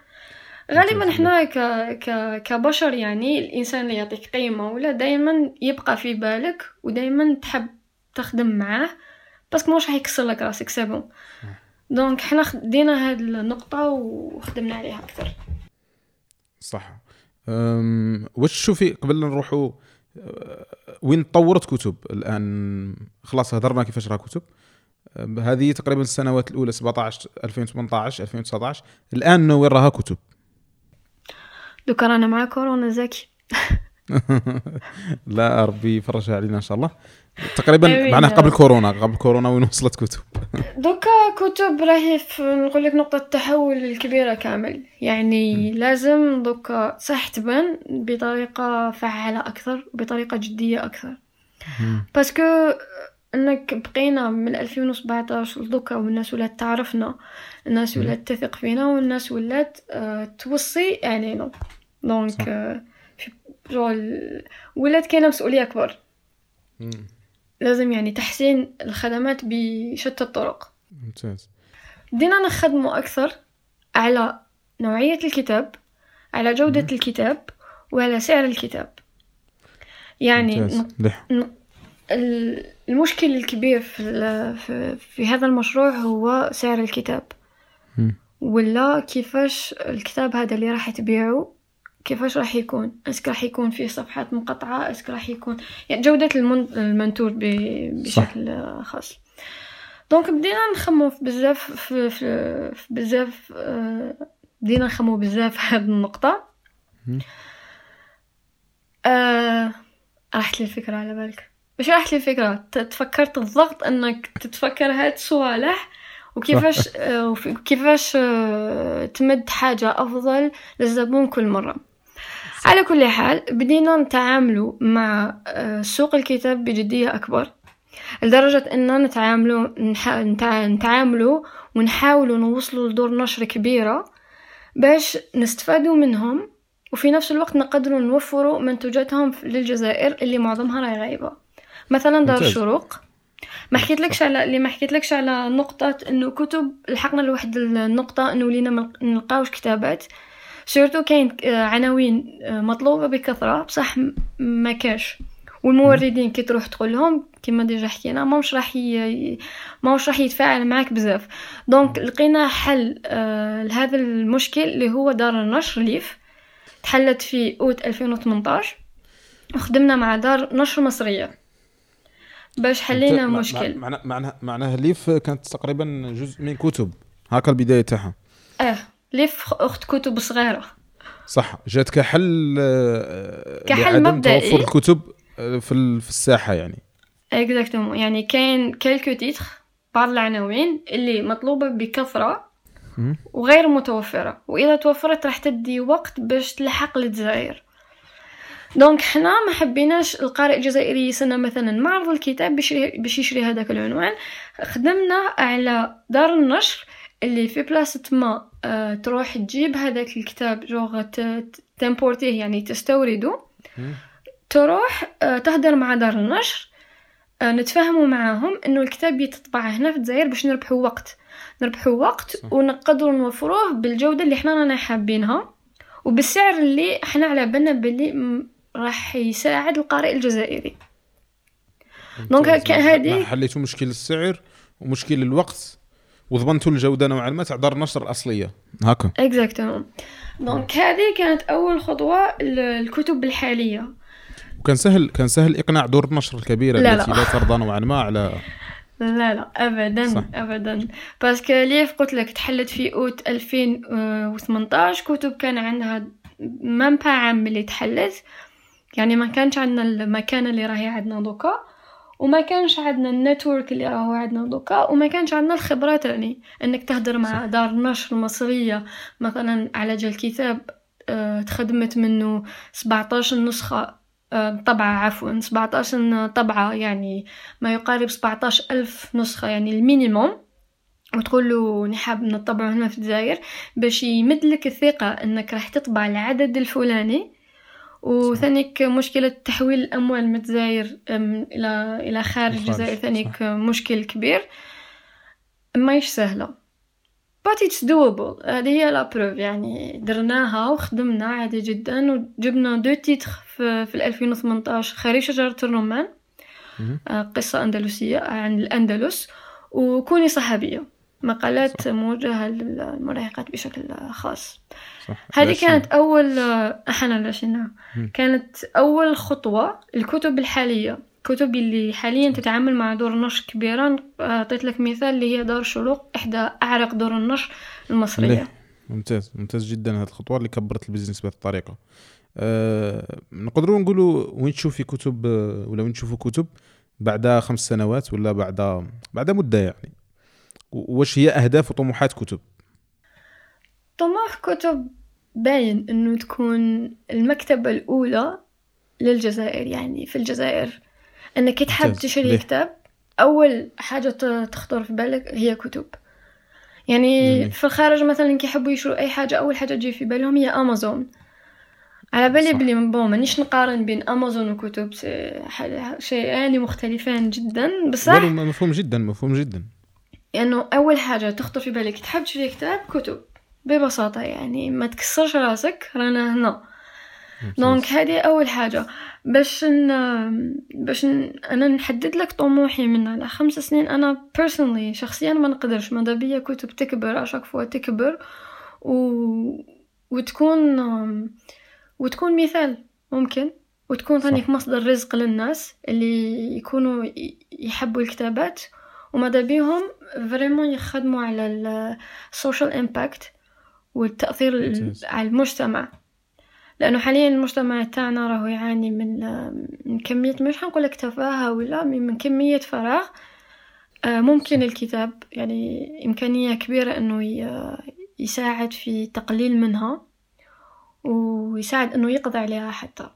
غالبا إحنا ك... ك... كبشر يعني الإنسان اللي يعطيك قيمة ولا دائما يبقى في بالك ودائما تحب تخدم معاه بس مش راح يكسر لك راسك. c'est bon donc إحنا خدينا هاد النقطة وخدمنا عليها أكثر. صح. أم... واش تشوفي قبل نروحوا وين طورت كتب؟ الآن خلاص هضرنا كيفاش راه كتب. هذه تقريبا السنوات الأولى 17 2018 2019 الآن وين راها كتب. دوكا رانا مع كورونا زكي لا ربي يفرجها علينا إن شاء الله. تقريبا معناها قبل كورونا قبل كورونا وين وصلت كتب. دوكا كتب راهي نقول لك نقطة التحول الكبيرة كامل. يعني. لازم دوكا صح تبان بطريقة فعالة أكثر بطريقة جدية أكثر. parce que إنك بقينا من 2017 لدوكا والناس ولات تعرفنا الناس ولات تثق فينا والناس ولات آه توصي علينا دونك آه ولات كاينة مسؤولية اكبر لازم يعني تحسين الخدمات بشتى الطرق. ممتاز. بدينا نخدمه أكثر على نوعية الكتاب على جودة مم. الكتاب وعلى سعر الكتاب. يعني ن... المشكل الكبير في, في, في هذا المشروع هو سعر الكتاب. مم. ولا كيفاش الكتاب هذا اللي راح تبيعه كيفاش راح يكون؟ est-ce que راح يكون فيه صفحات مقطعة؟ est-ce que راح يكون؟ يعني جودة المنتوج بشكل صح. خاص. donc بدينا نخممو في بزاف في, في, في بزاف آه، بدينا نخممو بزاف في هذه النقطة آه راحت لي الفكرة على بالك. مش راحت لي الفكرة تفكرت الضغط أنك تتفكر هاد الصوالح وكيفاش آه وكيفاش آه تمد حاجة أفضل للزبون كل مرة. على كل حال بدينا نتعاملوا مع آه، سوق الكتاب بجدية أكبر لدرجة أننا نتعاملوا نتعاملوا ونحاولوا نوصلوا لدور نشر كبيرة باش نستفادوا منهم وفي نفس الوقت نقدروا نوفروا منتوجاتهم للجزائر اللي معظمها راهي غايبة. مثلا دار الشروق ما حكيت لكش على اللي ما حكيت لكش على نقطة إنه كتب لحقنا لواحد النقطة إنه ولينا ما نلقاوش كتابات. surtout كاين آه، عناوين آه، مطلوبة بكثرة بصح ما كاش. والموردين كي تروح تقول لهم كما déjà حكينا ماهوش راح ي... ماهوش راح يتفاعل معاك بزاف. donc لقينا حل آه لهذا المشكل اللي هو دار النشر ليف تحلت في أوت 2018 وخدمنا مع دار نشر مصرية. باش حلينا مشكل. معناها معناها معناها ليف كانت تقريبا جزء من كتب. هكا البداية تاعها. ليف أخت كتب صغيرة؟ صح جات كحل آه، كحل مبدئي. توفر الكتب آه، في في الساحة يعني. exactement يعني كاين quelques titres بعض العناوين اللي مطلوبة بكثرة وغير متوفرة. وإذا توفرت راح تدي وقت باش تلحق للجزائر donc حنا ما حبيناش القارئ الجزائري يسنى مثلا معرض الكتاب باش يشري هذاك العنوان. خدمنا على دار النشر اللي في بلاصة ما تروح تجيب هذاك الكتاب juste تمبورتيه يعني تستورده. تروح آه تهدر مع دار النشر آه نتفاهموا معاهم إنه الكتاب يتطبع هنا في الجزائر باش نربحوا وقت. نربحوا وقت ونقدروا نوفروه بالجودة اللي حنا رانا حابينها وبالسعر اللي إحنا على بالنا باللي راح يساعد القارئ الجزائري. دونك هذه حليتوا مشكل السعر ومشكل الوقت؟ وضمنتوا الجودة نوعا ما تاع دار النشر الأصلية. هكا. exactement donc هذه كانت أول خطوة الكتب الحالية. وكان سهل كان سهل إقناع دور النشر الكبيرة لا التي لا, لا ترضى نوعا ما على لا لا. ابدا صح. ابدا. parce que ليف قلت لك تحلت في أوت 2018 كتب كان عندها même pas عام اللي تحلت. يعني ما كانش عندنا المكان اللي راهي عندنا دوكا. وما كانش عندنا ال network اللي راهو عندنا دوكا وما كانش عندنا الخبرة تاني إنك تهدر مع دار نشر مصرية مثلا على جال كتاب آه تخدمت منه 17 نسخة آه طبعة عفوا 17 طبعة يعني ما يقارب 17 ألف نسخة يعني المينيموم. وتقول له نحب نطبعه هنا في الجزائر باش يمدلك الثقة إنك راح تطبع العدد الفلاني وثانيك مشكلة تحويل الأموال من الجزائر إلى إلى خارج الجزائر. ثانيك مشكل كبير. ماهيش سهلة. But it's doable. هذه هي la preuve يعني درناها وخدمنا عادي جدا وجبنا deux titres في, في 2018 خريج شجرة الرمان. آه، قصة أندلسية عن الأندلس. وكوني صحابية. مقالات موجهة للمراهقات بشكل خاص. هذه كانت أول أحنا لاشينا كانت أول خطوة الكتب الحالية. الكتب اللي حاليا تتعامل مع دور نشر كبيرة أعطيت لك مثال اللي هي دار شروق إحدى أعرق دور النشر المصرية. ممتاز ممتاز جدا هذه الخطوة اللي كبرت البيزنس بهذه الطريقة. أه نقدروا نقولوا وين تشوفي كتب ولا وين تشوفوا كتب بعد خمس سنوات ولا بعد بعد مدة يعني؟ واش هي أهداف وطموحات كتب؟ طموح كتب باين إنه تكون المكتبة الأولى للجزائر يعني في الجزائر. إنك تحب تشتري كتاب أول حاجة تخطر في بالك هي كتب. يعني جميل. في الخارج مثلا كي يحبوا يشروا أي حاجة أول حاجة تجي في بالهم هي أمازون. على بالي بلي bon مانيش نقارن بين أمازون وكتب شيئان مختلفان جدا بصح؟ مفهوم جدا مفهوم جدا. لأنه أول حاجة تخطر في بالك تحب تشري كتاب كتب. ببساطة يعني ما تكسرش راسك رانا هنا. donc هذه أول حاجة. باش ن... باش ن... أنا نحدد لك طموحي من على خمس سنين. أنا personally شخصيا ما نقدرش. ماذا بيا؟ كتب تكبر à chaque fois تكبر. و... وتكون وتكون مثال. ممكن. وتكون ثانيك مصدر رزق للناس اللي يكونوا يحبوا الكتابات. وماذا بيهم؟ vraiment يخدموا على ال social impact والتأثير على المجتمع. لأنه حاليا المجتمع تاعنا راهو يعاني من من كمية مش حنقول لك تفاهة ولا من كمية فراغ آه، ممكن الكتاب يعني إمكانية كبيرة إنه يساعد في تقليل منها ويساعد إنه يقضي عليها حتى.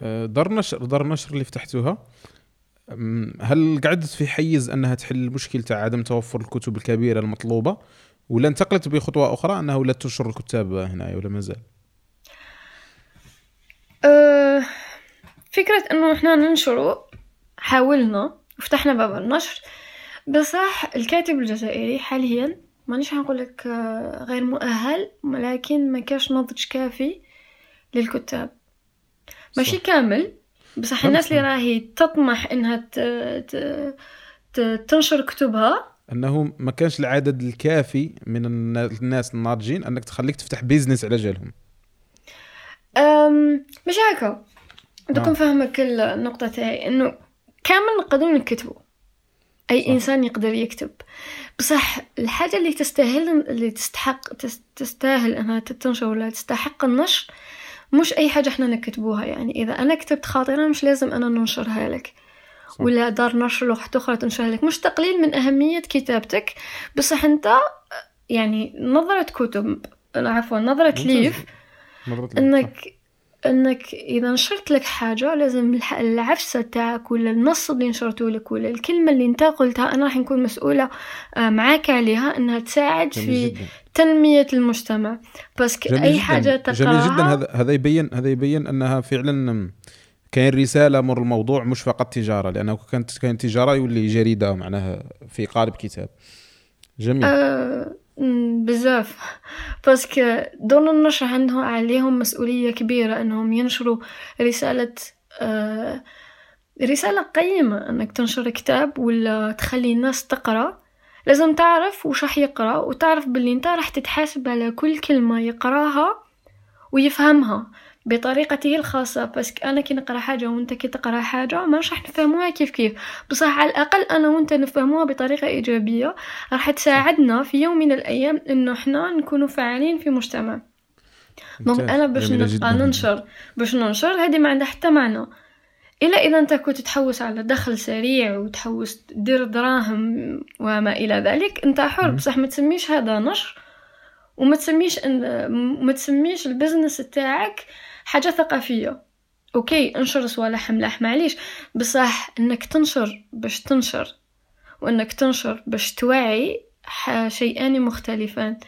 آه، دار نشر دار نشر اللي فتحتوها. هل قعدت في حيز إنها تحل مشكلة عدم توفر الكتب الكبيرة المطلوبة؟ ولا انتقلت بخطوة أخرى أنه لا تنشر الكتاب هنا ولا مازال أه فكرة إنه إحنا ننشره حاولنا وفتحنا باب النشر. بصح الكاتب الجزائري حاليا مانيش حنقول لك آه، غير مؤهل ولكن ما كاش نضج كافي للكتاب. ماشي كامل. بصح الناس اللي راهي تطمح إنها ت... ت... تنشر كتبها أنه ما كانش العدد الكافي من الناس الناضجين أنك تخليك تفتح بيزنس على جالهم. مش هكا. دوك نفهمك النقطة تاعي إنه كامل نقدروا نكتبوا أي صح. إنسان يقدر يكتب. بصح الحاجة اللي تستاهل اللي تستحق تستاهل إنها تنشر ولا تستحق النشر مش أي حاجة إحنا نكتبوها يعني. إذا أنا كتبت خاطرة مش لازم أنا ننشرها لك. ولا دار نشر لوحة أخرى تنشرها لك. مش تقليل من أهمية كتابتك. بصح أنت يعني نظرة كتب عفوا نظرة ليف. إنك إنك إذا نشرت لك حاجة لازم العفسه تاعك ولا النص اللي نشرته لك ولا الكلمة اللي أنت قلتها أنا راح نكون مسؤولة آه، معاك عليها إنها تساعد في جداً. تنمية المجتمع. بس أي حاجة تقرأها جميل جدا. هذا هذا يبين هذا يبين أنها فعلا كاين رسالة مر الموضوع مش فقط تجارة لأنه كانت كاين تجارة يولي جريدة معناها في قالب كتاب. جميل. أه بزاف. باسكو دون النشر عندهم عليهم مسؤولية كبيرة أنهم ينشروا رسالة آه رسالة قيمة أنك تنشر كتاب ولا تخلي الناس تقرأ. لازم تعرف وش راح يقرأ وتعرف باللي أنت راح تتحاسب على كل كلمة يقرأها ويفهمها. بطريقته الخاصة بس أنا كي نقرأ حاجة وأنت كي تقرأ حاجة ما راح نفهموها كيف كيف. بصح على الأقل أنا وأنت نفهموها بطريقة إيجابية راح تساعدنا في يوم من الأيام إنه إحنا نكونوا فعالين في مجتمع. donc أنا باش نبقى ننشر باش ننشر هذه ما عندها حتى معنى. إلا إذا أنت كنت تحوس على دخل سريع وتحوس تدير دراهم وما إلى ذلك أنت حر. بصح ما تسميش هذا نشر وما تسميش ان ما تسميش ال business تاعك حاجة ثقافية. OK انشر صوالح ملاح معليش. بصح إنك تنشر باش تنشر وإنك تنشر باش توعي شيئان مختلفان.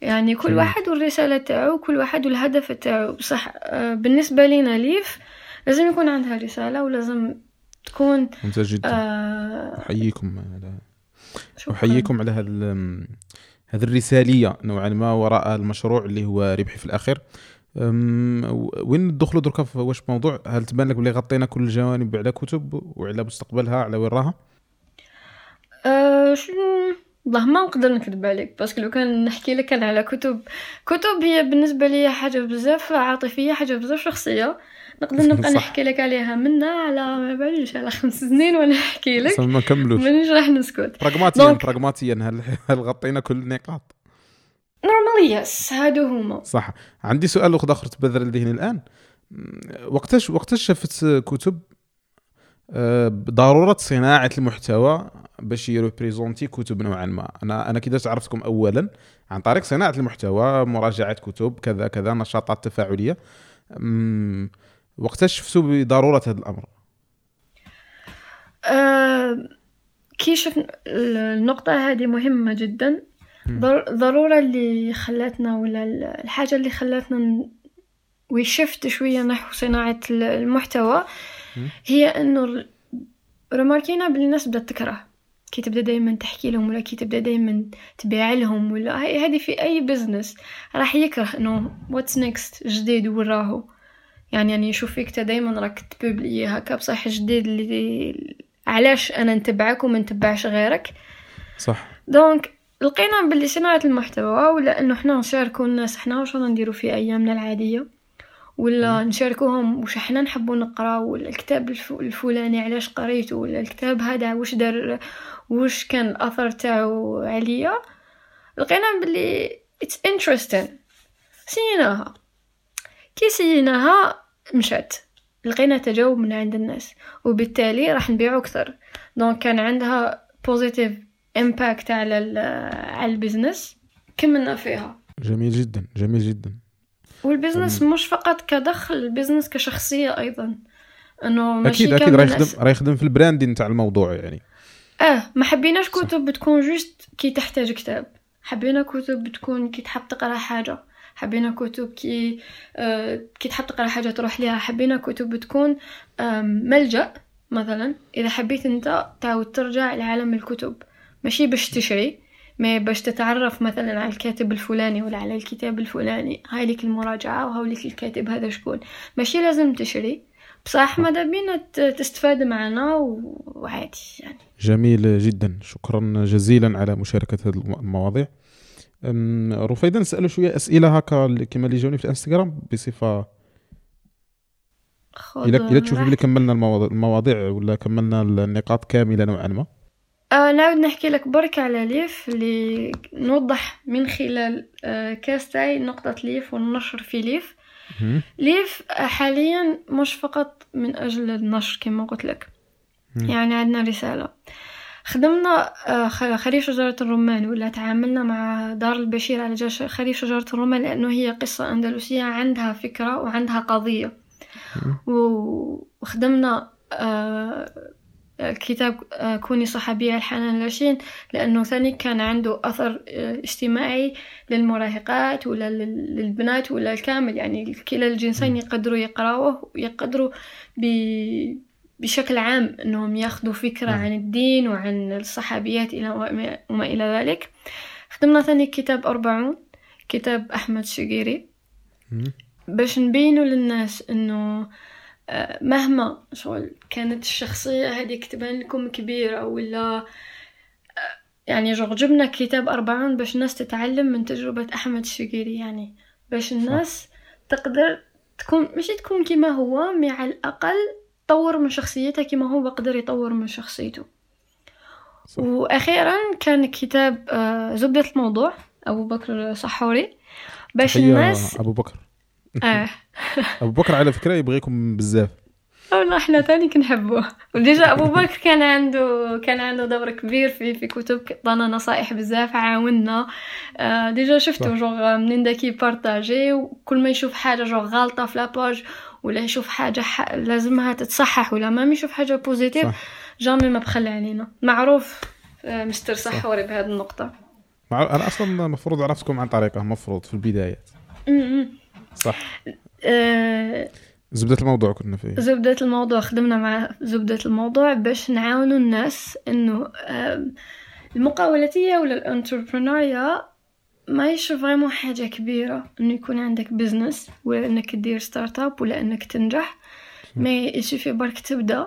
يعني كل واحد والرسالة تاعو كل واحد والهدف تاعو. بصح آه، بالنسبة لينا ليف لازم يكون عندها رسالة ولازم تكون ممتاز جدا. آه أحييكم على أحييكم على هذا هذه الرسالية نوعا ما وراء المشروع اللي هو ربحي في الأخير. وين ندخلوا دركا في واش موضوع؟ هل تبان لك بلي غطينا كل الجوانب على كتب وعلى مستقبلها على وين راها؟ أه والله ما نقدر نكذب عليك parce que لو كان نحكي لك أنا على كتب كتب هي بالنسبة لي حاجة بزاف عاطفية حاجة بزاف شخصية. نقدر نبقى نحكي لك عليها منا على ما بعرفش على خمس سنين وأنا نحكي لك. ما نكملوش. مانيش راح نسكت. pragmatiquement pragmatiquement هل غطينا كل النقاط؟ normalement yes هادو هما. صح. عندي سؤال أخر تبادر لذهني الآن. وقتاش وقتاش شفت كتب آه، ضرورة صناعة المحتوى باش يreprésenter كتب نوعا ما؟ أنا أنا كيفاش عرفتكم اولا عن طريق صناعة المحتوى مراجعة كتب كذا كذا نشاطات تفاعلية. وقتاش شفتوا بضرورة هذا الأمر؟ أه كي شفنا النقطة هذه مهمة جدا. ضرورة اللي خلاتنا ولا الحاجة اللي خلاتنا ويشفت شوية نحو صناعة المحتوى هي إنه رماركينا باللي الناس بدأت تكره. كي تبدأ دائما تحكي لهم ولا كي تبدأ دائما تبيع لهم ولا هذه في أي بزنس راح يكره إنه واتس نيكست جديد وراهو. يعني يعني يشوف فيك دائما راك تpublier هكا بصح جديد اللي علاش أنا نتبعك وما نتبعش غيرك؟ صح. donc لقينا باللي صناعة المحتوى ولا إنه حنا نشاركو الناس حنا واش نديرو في أيامنا العادية؟ ولا نشاركوهم واش حنا نحبو نقراو ولا الكتاب الفلاني علاش قريته ولا الكتاب هذا واش دار واش كان الأثر تاعو عليا؟ لقينا باللي it's interesting essayيناها كي essayيناها مشات. لقينا تجاوب من عند الناس وبالتالي راح نبيعو أكثر. donc كان عندها positive impact على على ال business كملنا فيها. جميل جدا جميل جدا. وال business مش فقط كدخل ال business كشخصية أيضا. إنه ماشي أكيد أكيد. راه يخدم راه يخدم في ال branding تاع الموضوع يعني. آه ما حبيناش. كتب بتكون juste كي تحتاج كتاب. حبينا كتب بتكون كي تحب تقرأ حاجة. حبينا كتب كي آه كي تحب تقرأ حاجة تروح ليها. حبينا كتب بتكون آم، ملجأ مثلا. إذا حبيت أنت تعود ترجع لعالم الكتب. ماشي باش تشري ما باش تتعرف مثلا على الكاتب الفلاني ولا على الكتاب الفلاني هاي لك المراجعة وهاي لك الكاتب هذا شكون. ماشي لازم تشري. بصح ماذا بينا تستفاد معنا وعادي يعني. جميل جدا. شكرا جزيلا على مشاركة هذه الم- المواضيع. رفيدا نسالوا شوية أسئلة هكا كما اللي جاوني في الإنستغرام الا إلا تشوفي بلي. كملنا المواضيع, ولا كملنا النقاط كاملة نوعا ما. آه نعاود نحكي لك برك على ليف اللي نوضح من خلال آه كاس تاعي نقطة ليف والنشر في ليف. ليف حاليا مش فقط من أجل النشر كما قلت لك. يعني عندنا رسالة. خدمنا آه، خريف شجرة الرمان ولا تعاملنا مع دار البشير على خريف شجرة الرمان لأنه هي قصة أندلسية عندها فكرة وعندها قضية. وخدمنا آه، كتاب آه، كوني صحابية الحنان لاشين لأنه ثاني كان عنده أثر آه، اجتماعي للمراهقات ولا لل- للبنات ولا الكامل يعني كلا الجنسين يقدروا يقراوه ويقدروا بشكل عام أنهم ياخذوا فكرة نعم. عن الدين وعن الصحابيات إلى وما- إلى ذلك خدمنا ثاني كتاب أربعون كتاب أحمد شقيري. باش نبينوا للناس آه، مهما شغل كانت الشخصية هذيك تبان لكم كبيرة ولا يعني جو جبنا كتاب أربعون باش الناس تتعلم من تجربة أحمد الشقيري يعني باش الناس تقدر تكون ماشي تكون كما هو مع على الأقل تطور من شخصيتها كما هو قدر يطور من شخصيته. صح. وأخيرا كان كتاب آه، زبدة الموضوع أبو بكر صحوري باش الناس أبو بكر. آه. أبو بكر على فكرة يبغيكم بزاف. والله إحنا تاني كنحبوه. وديجا أبو بكر كان عنده كان عنده دور كبير في في كتب عطانا نصائح بزاف عاوننا. آه ديجا شفتو. جوغ منين داك يبارطاجي وكل ما يشوف حاجة جوغ غالطة في لاباج ولا يشوف حاجة ح... لازمها تتصحح ولا ما يشوف حاجة بوزيتيف. جامي ما بخل علينا. معروف آه مستر صحوري بهذه النقطة. مع... أنا أصلا المفروض عرفتكم عن طريقه مفروض في البدايات. م- م. صح. آه زبدة الموضوع كنا فيه. زبدة الموضوع خدمنا مع زبدة الموضوع باش نعاونوا الناس إنه آم، المقاولاتية ولا الانتربرونيا ماهيش فريمون حاجة كبيرة إنه يكون عندك بزنس ولا إنك تدير ستارت اب ولا إنك تنجح. ما يسوفي برك تبدأ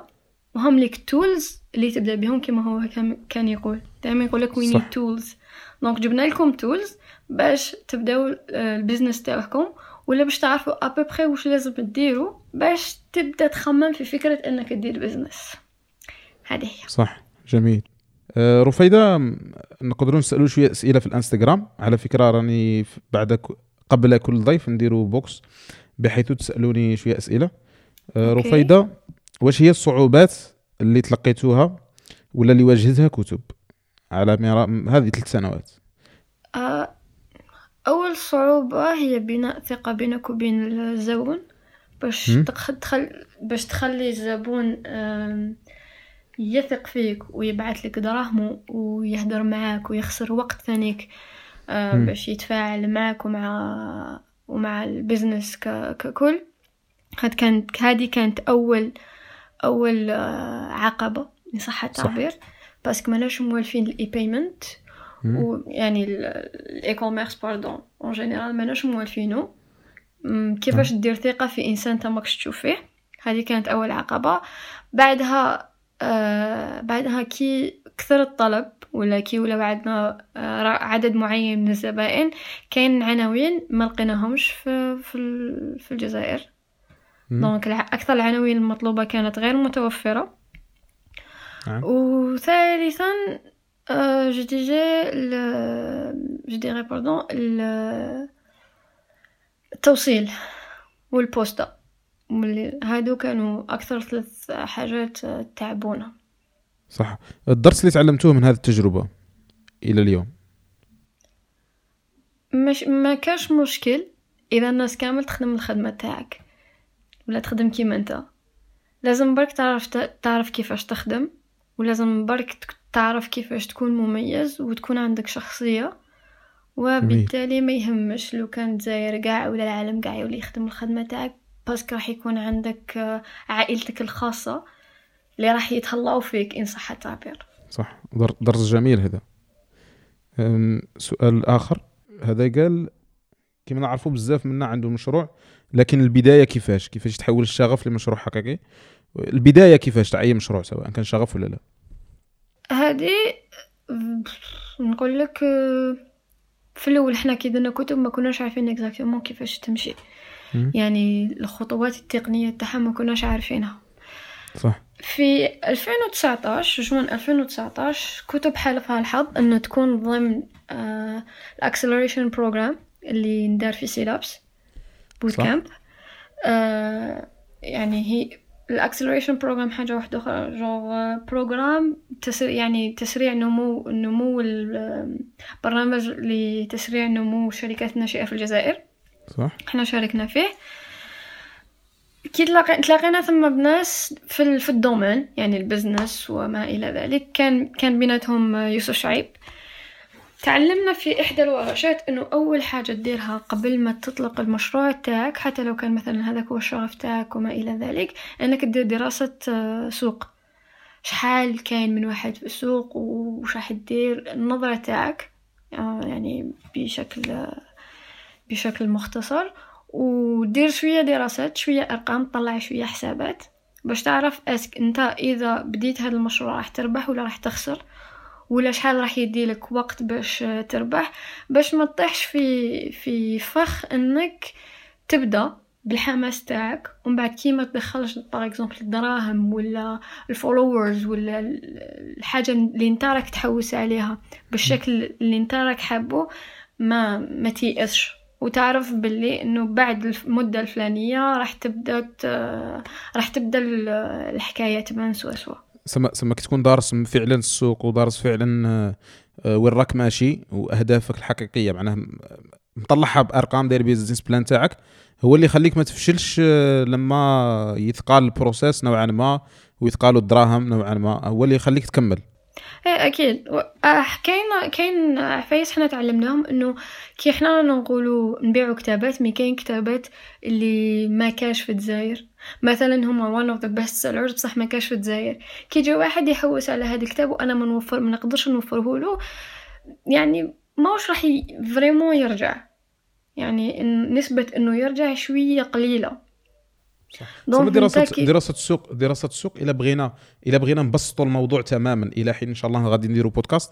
وهم ليك تولز اللي تبدأ بهم كما هو كان- يقول. دائما يقول لك وي صح. نيد تولز دونك جبنا لكم تولز باش تبداو آه، البزنس تاعكم ولا باش تعرفوا ابوبخي واش لازم تديروا باش تبدا تخمم في فكرة إنك تدير بزنس هذه هي. صح جميل. آه، رفيدة م- نقدروا نسألوا شوية أسئلة في الانستغرام. على فكرة راني بعد قبل كل ضيف نديروا بوكس بحيث تسألوني شوية أسئلة. آه،. رفيدة واش هي الصعوبات اللي تلقيتوها ولا اللي واجهتها كتب؟ على مرا... م- هذه ثلاث سنوات. آه، أول صعوبة هي بناء ثقة بينك وبين الزبون باش مم. تخ- تخل... باش تخلي الزبون يثق فيك ويبعث لك دراهمه ويهدر معاك ويخسر وقت ثانيك آه،. باش يتفاعل معك ومع ومع ال business ك... ككل هاد كانت هذه كانت اول أول آه، عقبة ان صح التعبير parce que ماناش موالفين ال e-payment مم. ويعني ال e-commerce pardon en général ماناش موالفينو كيفاش دير ثقة في إنسان انت ماكش تشوف فيه هذه كانت أول عقبة بعدها آه بعدها كي كثر الطلب ولا كي ولا عندنا آه عدد معين من الزبائن كاين عناوين ما لقيناهمش في في, في الجزائر. donc أكثر العناوين المطلوبة كانت غير متوفرة نعم. وثالثا آه je dirais je dirais pardon ال- التوصيل والبوسطة واللي هادو كانوا أكثر ثلاث حاجات تعبونا. صح. الدرس اللي تعلمتوه من هذه التجربة إلى اليوم؟ مش ما كاش مشكل. إذا الناس كامل تخدم الخدمة تاعك. ولا تخدم كيما أنت. لازم برك تعرف تعرف كيفاش تخدم. ولازم برك تعرف كيفاش تكون مميز وتكون عندك شخصية وبالتالي ما يهمش لو كان داير كاع ولا العالم كاع يولي يخدم الخدمة تاعك باسكو راح يكون عندك آه، عائلتك الخاصة اللي راح يتهلاو فيك إن صح التعبير. صح درس جميل هذا. سؤال آخر. هذا قال كما نعرفوا بزاف منا عنده مشروع لكن البداية كيفاش؟ كيفاش تحول الشغف لمشروع حقيقي؟ البداية كيفاش؟ تاع أي مشروع سواء كان شغف ولا لا؟ هذه نقول لك في الأول حنا كي درنا كتب ما كناش عارفين exactement كيفاش تمشي. يعني الخطوات التقنية تاعها ما كناش عارفينها. صح. في 2019 جون 2019 كتب حالفها الحظ إنه تكون ضمن ال acceleration program اللي ندار في Sylabs boot camp آه يعني هي ال acceleration program حاجة واحدة أخرى جو program تسريع يعني تسريع نمو نمو البرنامج لتسريع نمو الشركات الناشئه في الجزائر. صح. إحنا شاركنا فيه. كي تلاقينا ثم بناس في في ال domaine يعني ال business وما إلى ذلك. كان كان بيناتهم يوسف شعيب. تعلمنا في إحدى الورشات إنه أول حاجة تديرها قبل ما تطلق المشروع تاعك حتى لو كان مثلا هذاك هو الشغف تاعك وما إلى ذلك إنك تدير دراسة آه، سوق. شحال كاين من واحد في السوق وش راح تدير النظرة تاعك آه، يعني بشكل بشكل مختصر ودير شوية دراسات شوية أرقام طلع شوية حسابات باش تعرف أسك أنت إذا بديت هذا المشروع راح تربح ولا راح تخسر. ولا شحال راح يديلك وقت باش تربح باش ما تطيحش في في فخ إنك تبدأ بالحماس تاعك. ومن بعد كي ما تدخلش par exemple الدراهم ولا ال followers ولا الحاجة اللي أنت راك تحوس عليها بالشكل اللي أنت راك حابه ما ما تيأسش. وتعرف باللي إنه بعد المده الفلانية راح تبدأ راح تبدأ الحكاية تبان سوا سوا. سما سما تكون دارس فعلا السوق ودارس فعلا آه، وين راك ماشي وأهدافك الحقيقية. معناها مطلعها بأرقام داير business plan تاعك. هو اللي يخليك ما تفشلش آه، لما يثقال ال process نوعا ما ويثقالوا الدراهم نوعا ما هو اللي يخليك تكمل. إيه أكيد. آه، كاين كاين عفايس حنا تعلمناهم إنه كي حنا نقولوا نبيعوا كتابات mais كاين كتابات اللي ما كاش في الجزائر. مثلا هما one of the best sellers بصح ما كاش في الجزائر. كي جا واحد يحوس على هذا الكتاب وأنا ما نوفر ما نقدرش نوفره له يعني ماوش راح vraiment يرجع. يعني نسبة إنه يرجع شوية قليلة. صح. دراسه دراسة السوق دراسة السوق الا بغينا الا بغينا نبسطوا الموضوع تماما. إلى حين إن شاء الله غادي نديروا بودكاست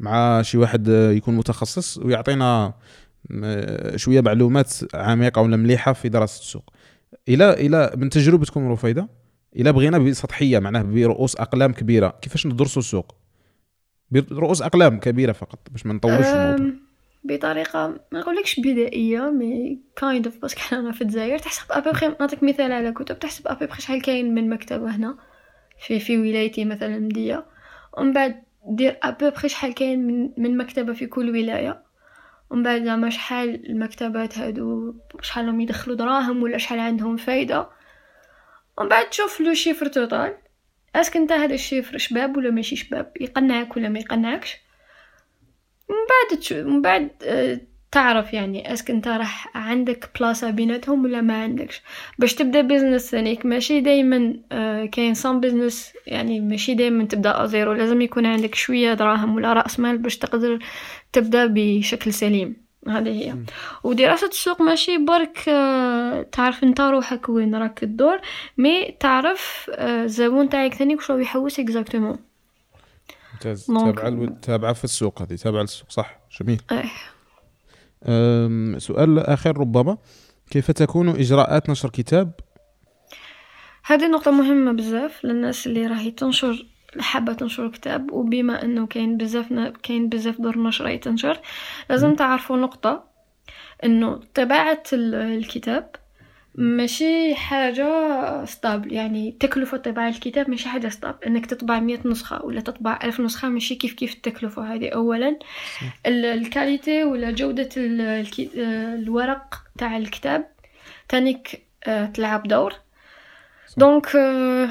مع شي واحد يكون متخصص ويعطينا شوية معلومات عميقة ولا مليحة في دراسة السوق. إلى إلى من تجربتكم رفيدة؟ إلى بغينا بسطحية معناه برؤوس أقلام كبيرة. كيفاش ندرسوا السوق؟ برؤوس أقلام كبيرة فقط باش ما الموضوع. بطريقة ما نقولكش بدائية mais kind of parce que أنا في الجزائر تحسب ابوبخي نعطيك مثال على كتب تحسب ابوبخي شحال كاين من مكتبه هنا في في ولايتي مثلا مديه ومن بعد دير ابوبخي شحال كاين من, من مكتبة في كل ولاية. ومن بعد زعما شحال المكتبات هادو شحال هم يدخلوا دراهم ولا شحال عندهم فايدة. ومن بعد تشوف le chiffre total. est-ce que أنت هذا ال chiffre شباب ولا ماشي شباب؟ يقنعك ولا ما يقنعكش؟ من بعد من بعد آه، تعرف يعني est-ce que انت راح عندك بلاصة بيناتهم ولا ما عندكش؟ باش تبدأ business ثانيك ماشي دائما آه، كاين some business يعني ماشي دائما تبدأ زيرو لازم يكون عندك شوية دراهم ولا رأس مال باش تقدر تبدأ بشكل سليم. هذه هي. ودراسة السوق ماشي برك آه، تعرف انت روحك وين راك تدور mais تعرف الزبون تاعك ثاني وش يحوس exactement ممتاز. تابعة تابعة في السوق هذه. تابعة للسوق صح؟ جميل. إيه. سؤال آخر ربما. كيف تكون إجراءات نشر كتاب؟ هذه نقطة مهمة بزاف للناس اللي راهي تنشر حابة تنشر كتاب وبما أنه كاين بزاف كاين بزاف دور نشر راهي تنشر لازم تعرفوا نقطة أنه طباعة الكتاب ماشي حاجة stable يعني تكلفة طباعة الكتاب ماشي حاجة stable إنك تطبع مية نسخة ولا تطبع ألف نسخة ماشي كيف كيف التكلفة هذه. اولا ال qualité ولا جودة الورق تاع الكتاب. تانيك آه، تلعب دور. donc آه،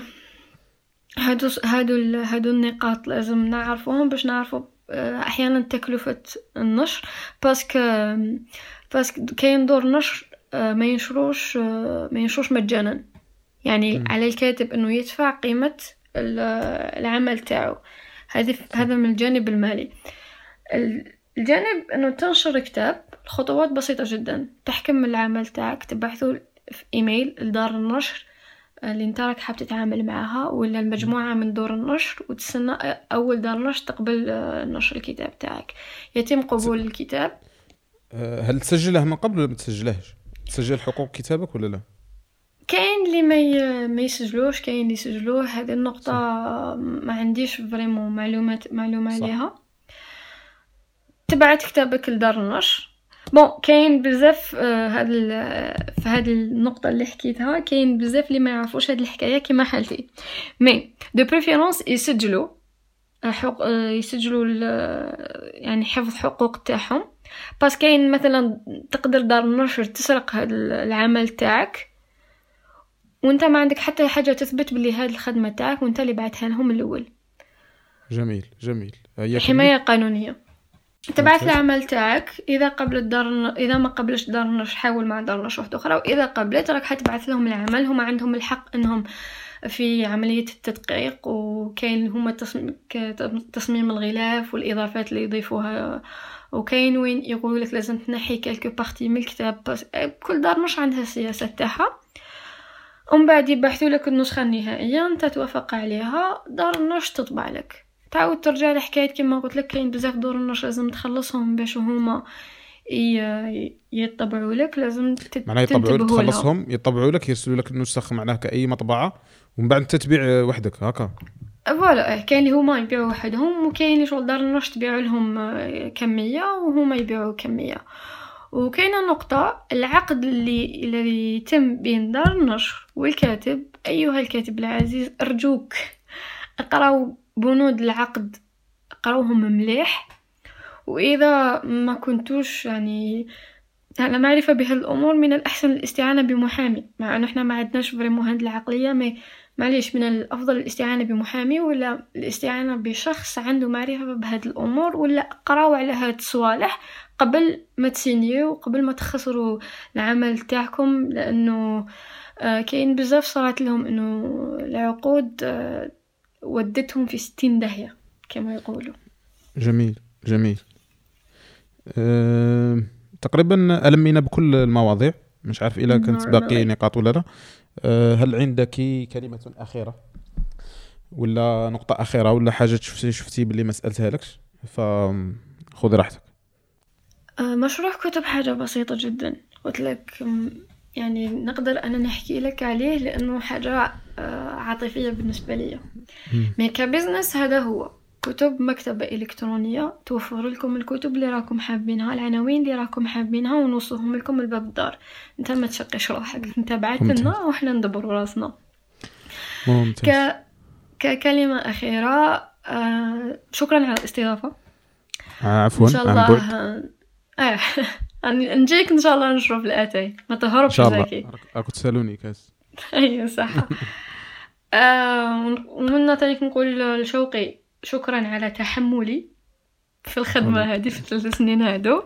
هادو هادو هادو النقاط لازم نعرفوهم باش نعرفو آه، أحيانا تكلفة النشر. parce que parce que كاين دور نشر ما ينشروش ما ينشروش مجانا. يعني م. على الكاتب إنه يدفع قيمة العمل تاعو. هذه هذا من الجانب المالي. الجانب إنه تنشر كتاب الخطوات بسيطة جدا. تحكم العمل تاعك تبعثه في إيميل لدار النشر اللي أنت راك حاب تتعامل معها ولا المجموعة من دور النشر وتستنى أول دار نشر تقبل آه، نشر الكتاب تاعك. يتم قبول الكتاب. آه، هل تسجله من قبل ولا ما تسجلهش؟ تسجل حقوق كتابك ولا لا؟ كاين اللي ما ما يسجلوش كاين اللي يسجلوه. هذه النقطة صح. ما عنديش فريمون معلومات معلومة عليها. تبعت كتابك لدار النشر. bon كاين بزاف آه، هاد في هاد النقطة اللي حكيتها كاين بزاف اللي ما يعرفوش هاد الحكاية كيما حالتي. mais de préférence يسجلوا حق يسجلوا يعني حفظ حقوق تاعهم. parce que كاين مثلا تقدر دار النشر تسرق هاد العمل تاعك وانت ما عندك حتى حاجة تثبت باللي هاد الخدمة تاعك وانت اللي بعتها لهم الأول. جميل جميل. حماية قانونية. تبعث العمل تاعك إذا قبلت دار إذا ما قبلش دار النشر حاول مع دار النشر واحدة أخرى وإذا قبلت راك حتبعث لهم العمل هما عندهم الحق إنهم في عملية التدقيق وكاين هما تصميم الغلاف والإضافات اللي يضيفوها. وكاين وين يقول لك لازم تنحي quelque partie من الكتاب بس كل دار مش عندها السياسة تاعها. ومن بعد يبحثوا لك النسخة النهائية أنت توافق عليها دار النشر تطبع لك. تعاود ترجع لحكاية كما قلت لك كاين بزاف دور النشر لازم تخلصهم باش هما يطبعوا لك لازم معناها يطبعوا لك تخلصهم يطبعوا لك يرسلوا لك النسخ معناها كأي مطبعة. ومن بعد انت تبيع وحدك هكا. فوالا إيه، كاين اللي هما يبيعوا وحدهم وكاين اللي شغل دار النشر تبيع لهم آه، كمية وهما يبيعوا كمية. وكاينة نقطة العقد اللي الذي يتم بين دار النشر والكاتب أيها الكاتب العزيز أرجوك اقراو بنود العقد اقرأوهم مليح. وإذا ما كنتوش يعني على معرفة بهالأمور من الأحسن الاستعانة بمحامي. مع أنه إحنا ما عندناش فريمون هاد العقلية ما معليش من الأفضل الاستعانة بمحامي ولا الاستعانة بشخص عنده معرفة بهاد الأمور ولا قراو على هاد الصوالح قبل ما تسينيو وقبل ما تخسروا العمل تاعكم؟ لأنه آه كاين بزاف صارت لهم أنه العقود آه ودتهم في ستين داهية كما يقولوا. جميل جميل. أه تقريبا ألمينا بكل المواضيع. مش عارف إذا كانت نعم، باقي نعم. نقاط ولا لا. هل عندك كلمة أخيرة؟ ولا نقطة أخيرة ولا حاجة شفتي شفتي باللي ما سألتها لكش فخذي راحتك. أه مشروع كتب حاجة بسيطة جدا. قلت لك يعني نقدر أنا نحكي لك عليه لأنه حاجة آه، عاطفية بالنسبة لي. مي كبزنس هذا هو. كتب مكتبة إلكترونية توفر لكم الكتب اللي راكم حابينها العناوين اللي راكم حابينها ونوصلهم لكم لباب الدار. انت ما تشقيش روحك انت بعث لنا وحنا ندبر راسنا. ممتاز. ك... ككلمة أخيرة آه شكرا على الاستضافة. آه عفوا إن شاء الله آه. نجيك إن شاء الله نشرب الأتاي. ما تهربش الله. راكم تسألوني كاس. أيوة صح. آه ومن تاني نقول لشوقي شكرا على تحملي في الخدمة هذه في الثلاث سنين هادو.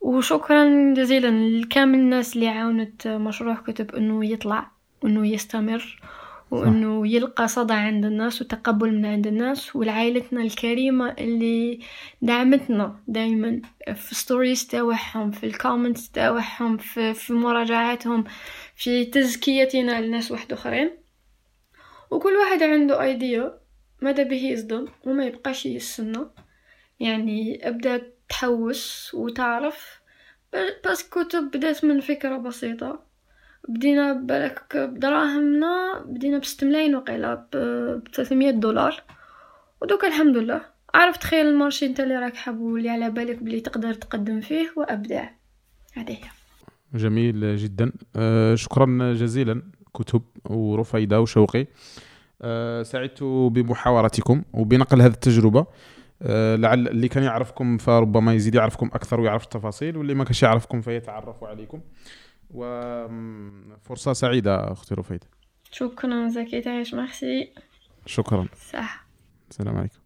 وشكرا جزيلا لكامل الناس اللي عاونت مشروع كتب إنه يطلع وانه يستمر وإنه يلقى صدى عند الناس وتقبل من عند الناس. ولعائلتنا الكريمة اللي دعمتنا دايما في stories تاوعهم في ال comments تاوعهم في, في مراجعاتهم في تزكيتنا لناس واحد اخرين وكل واحد عنده idea ماذا به يبدا وما يبقاش يستنى؟ يعني أبدأ تحوس وتعرف كتب بدأت من فكرة بسيطة. بدينا بالك بدراهمنا بدينا بست ملايين وقيلة ب 300 دولار. ودوك الحمد لله. عرف تخيل المارشي انت اللي راك حاب واللي على بالك بلي تقدر تقدم فيه وأبدع. هذه هي. جميل جدا. آه، شكرا جزيلا كتب ورفيدة وشوقي. آه، سعدت بمحاورتكم وبنقل هذه التجربة. آه، لعل اللي كان يعرفكم فربما يزيد يعرفكم أكثر ويعرف التفاصيل واللي ما كانش يعرفكم فيتعرف عليكم. وفرصه سعيدة أختي رفيدة. شكرا زكي تعيش مرسي شكرا. صح. السلام عليكم.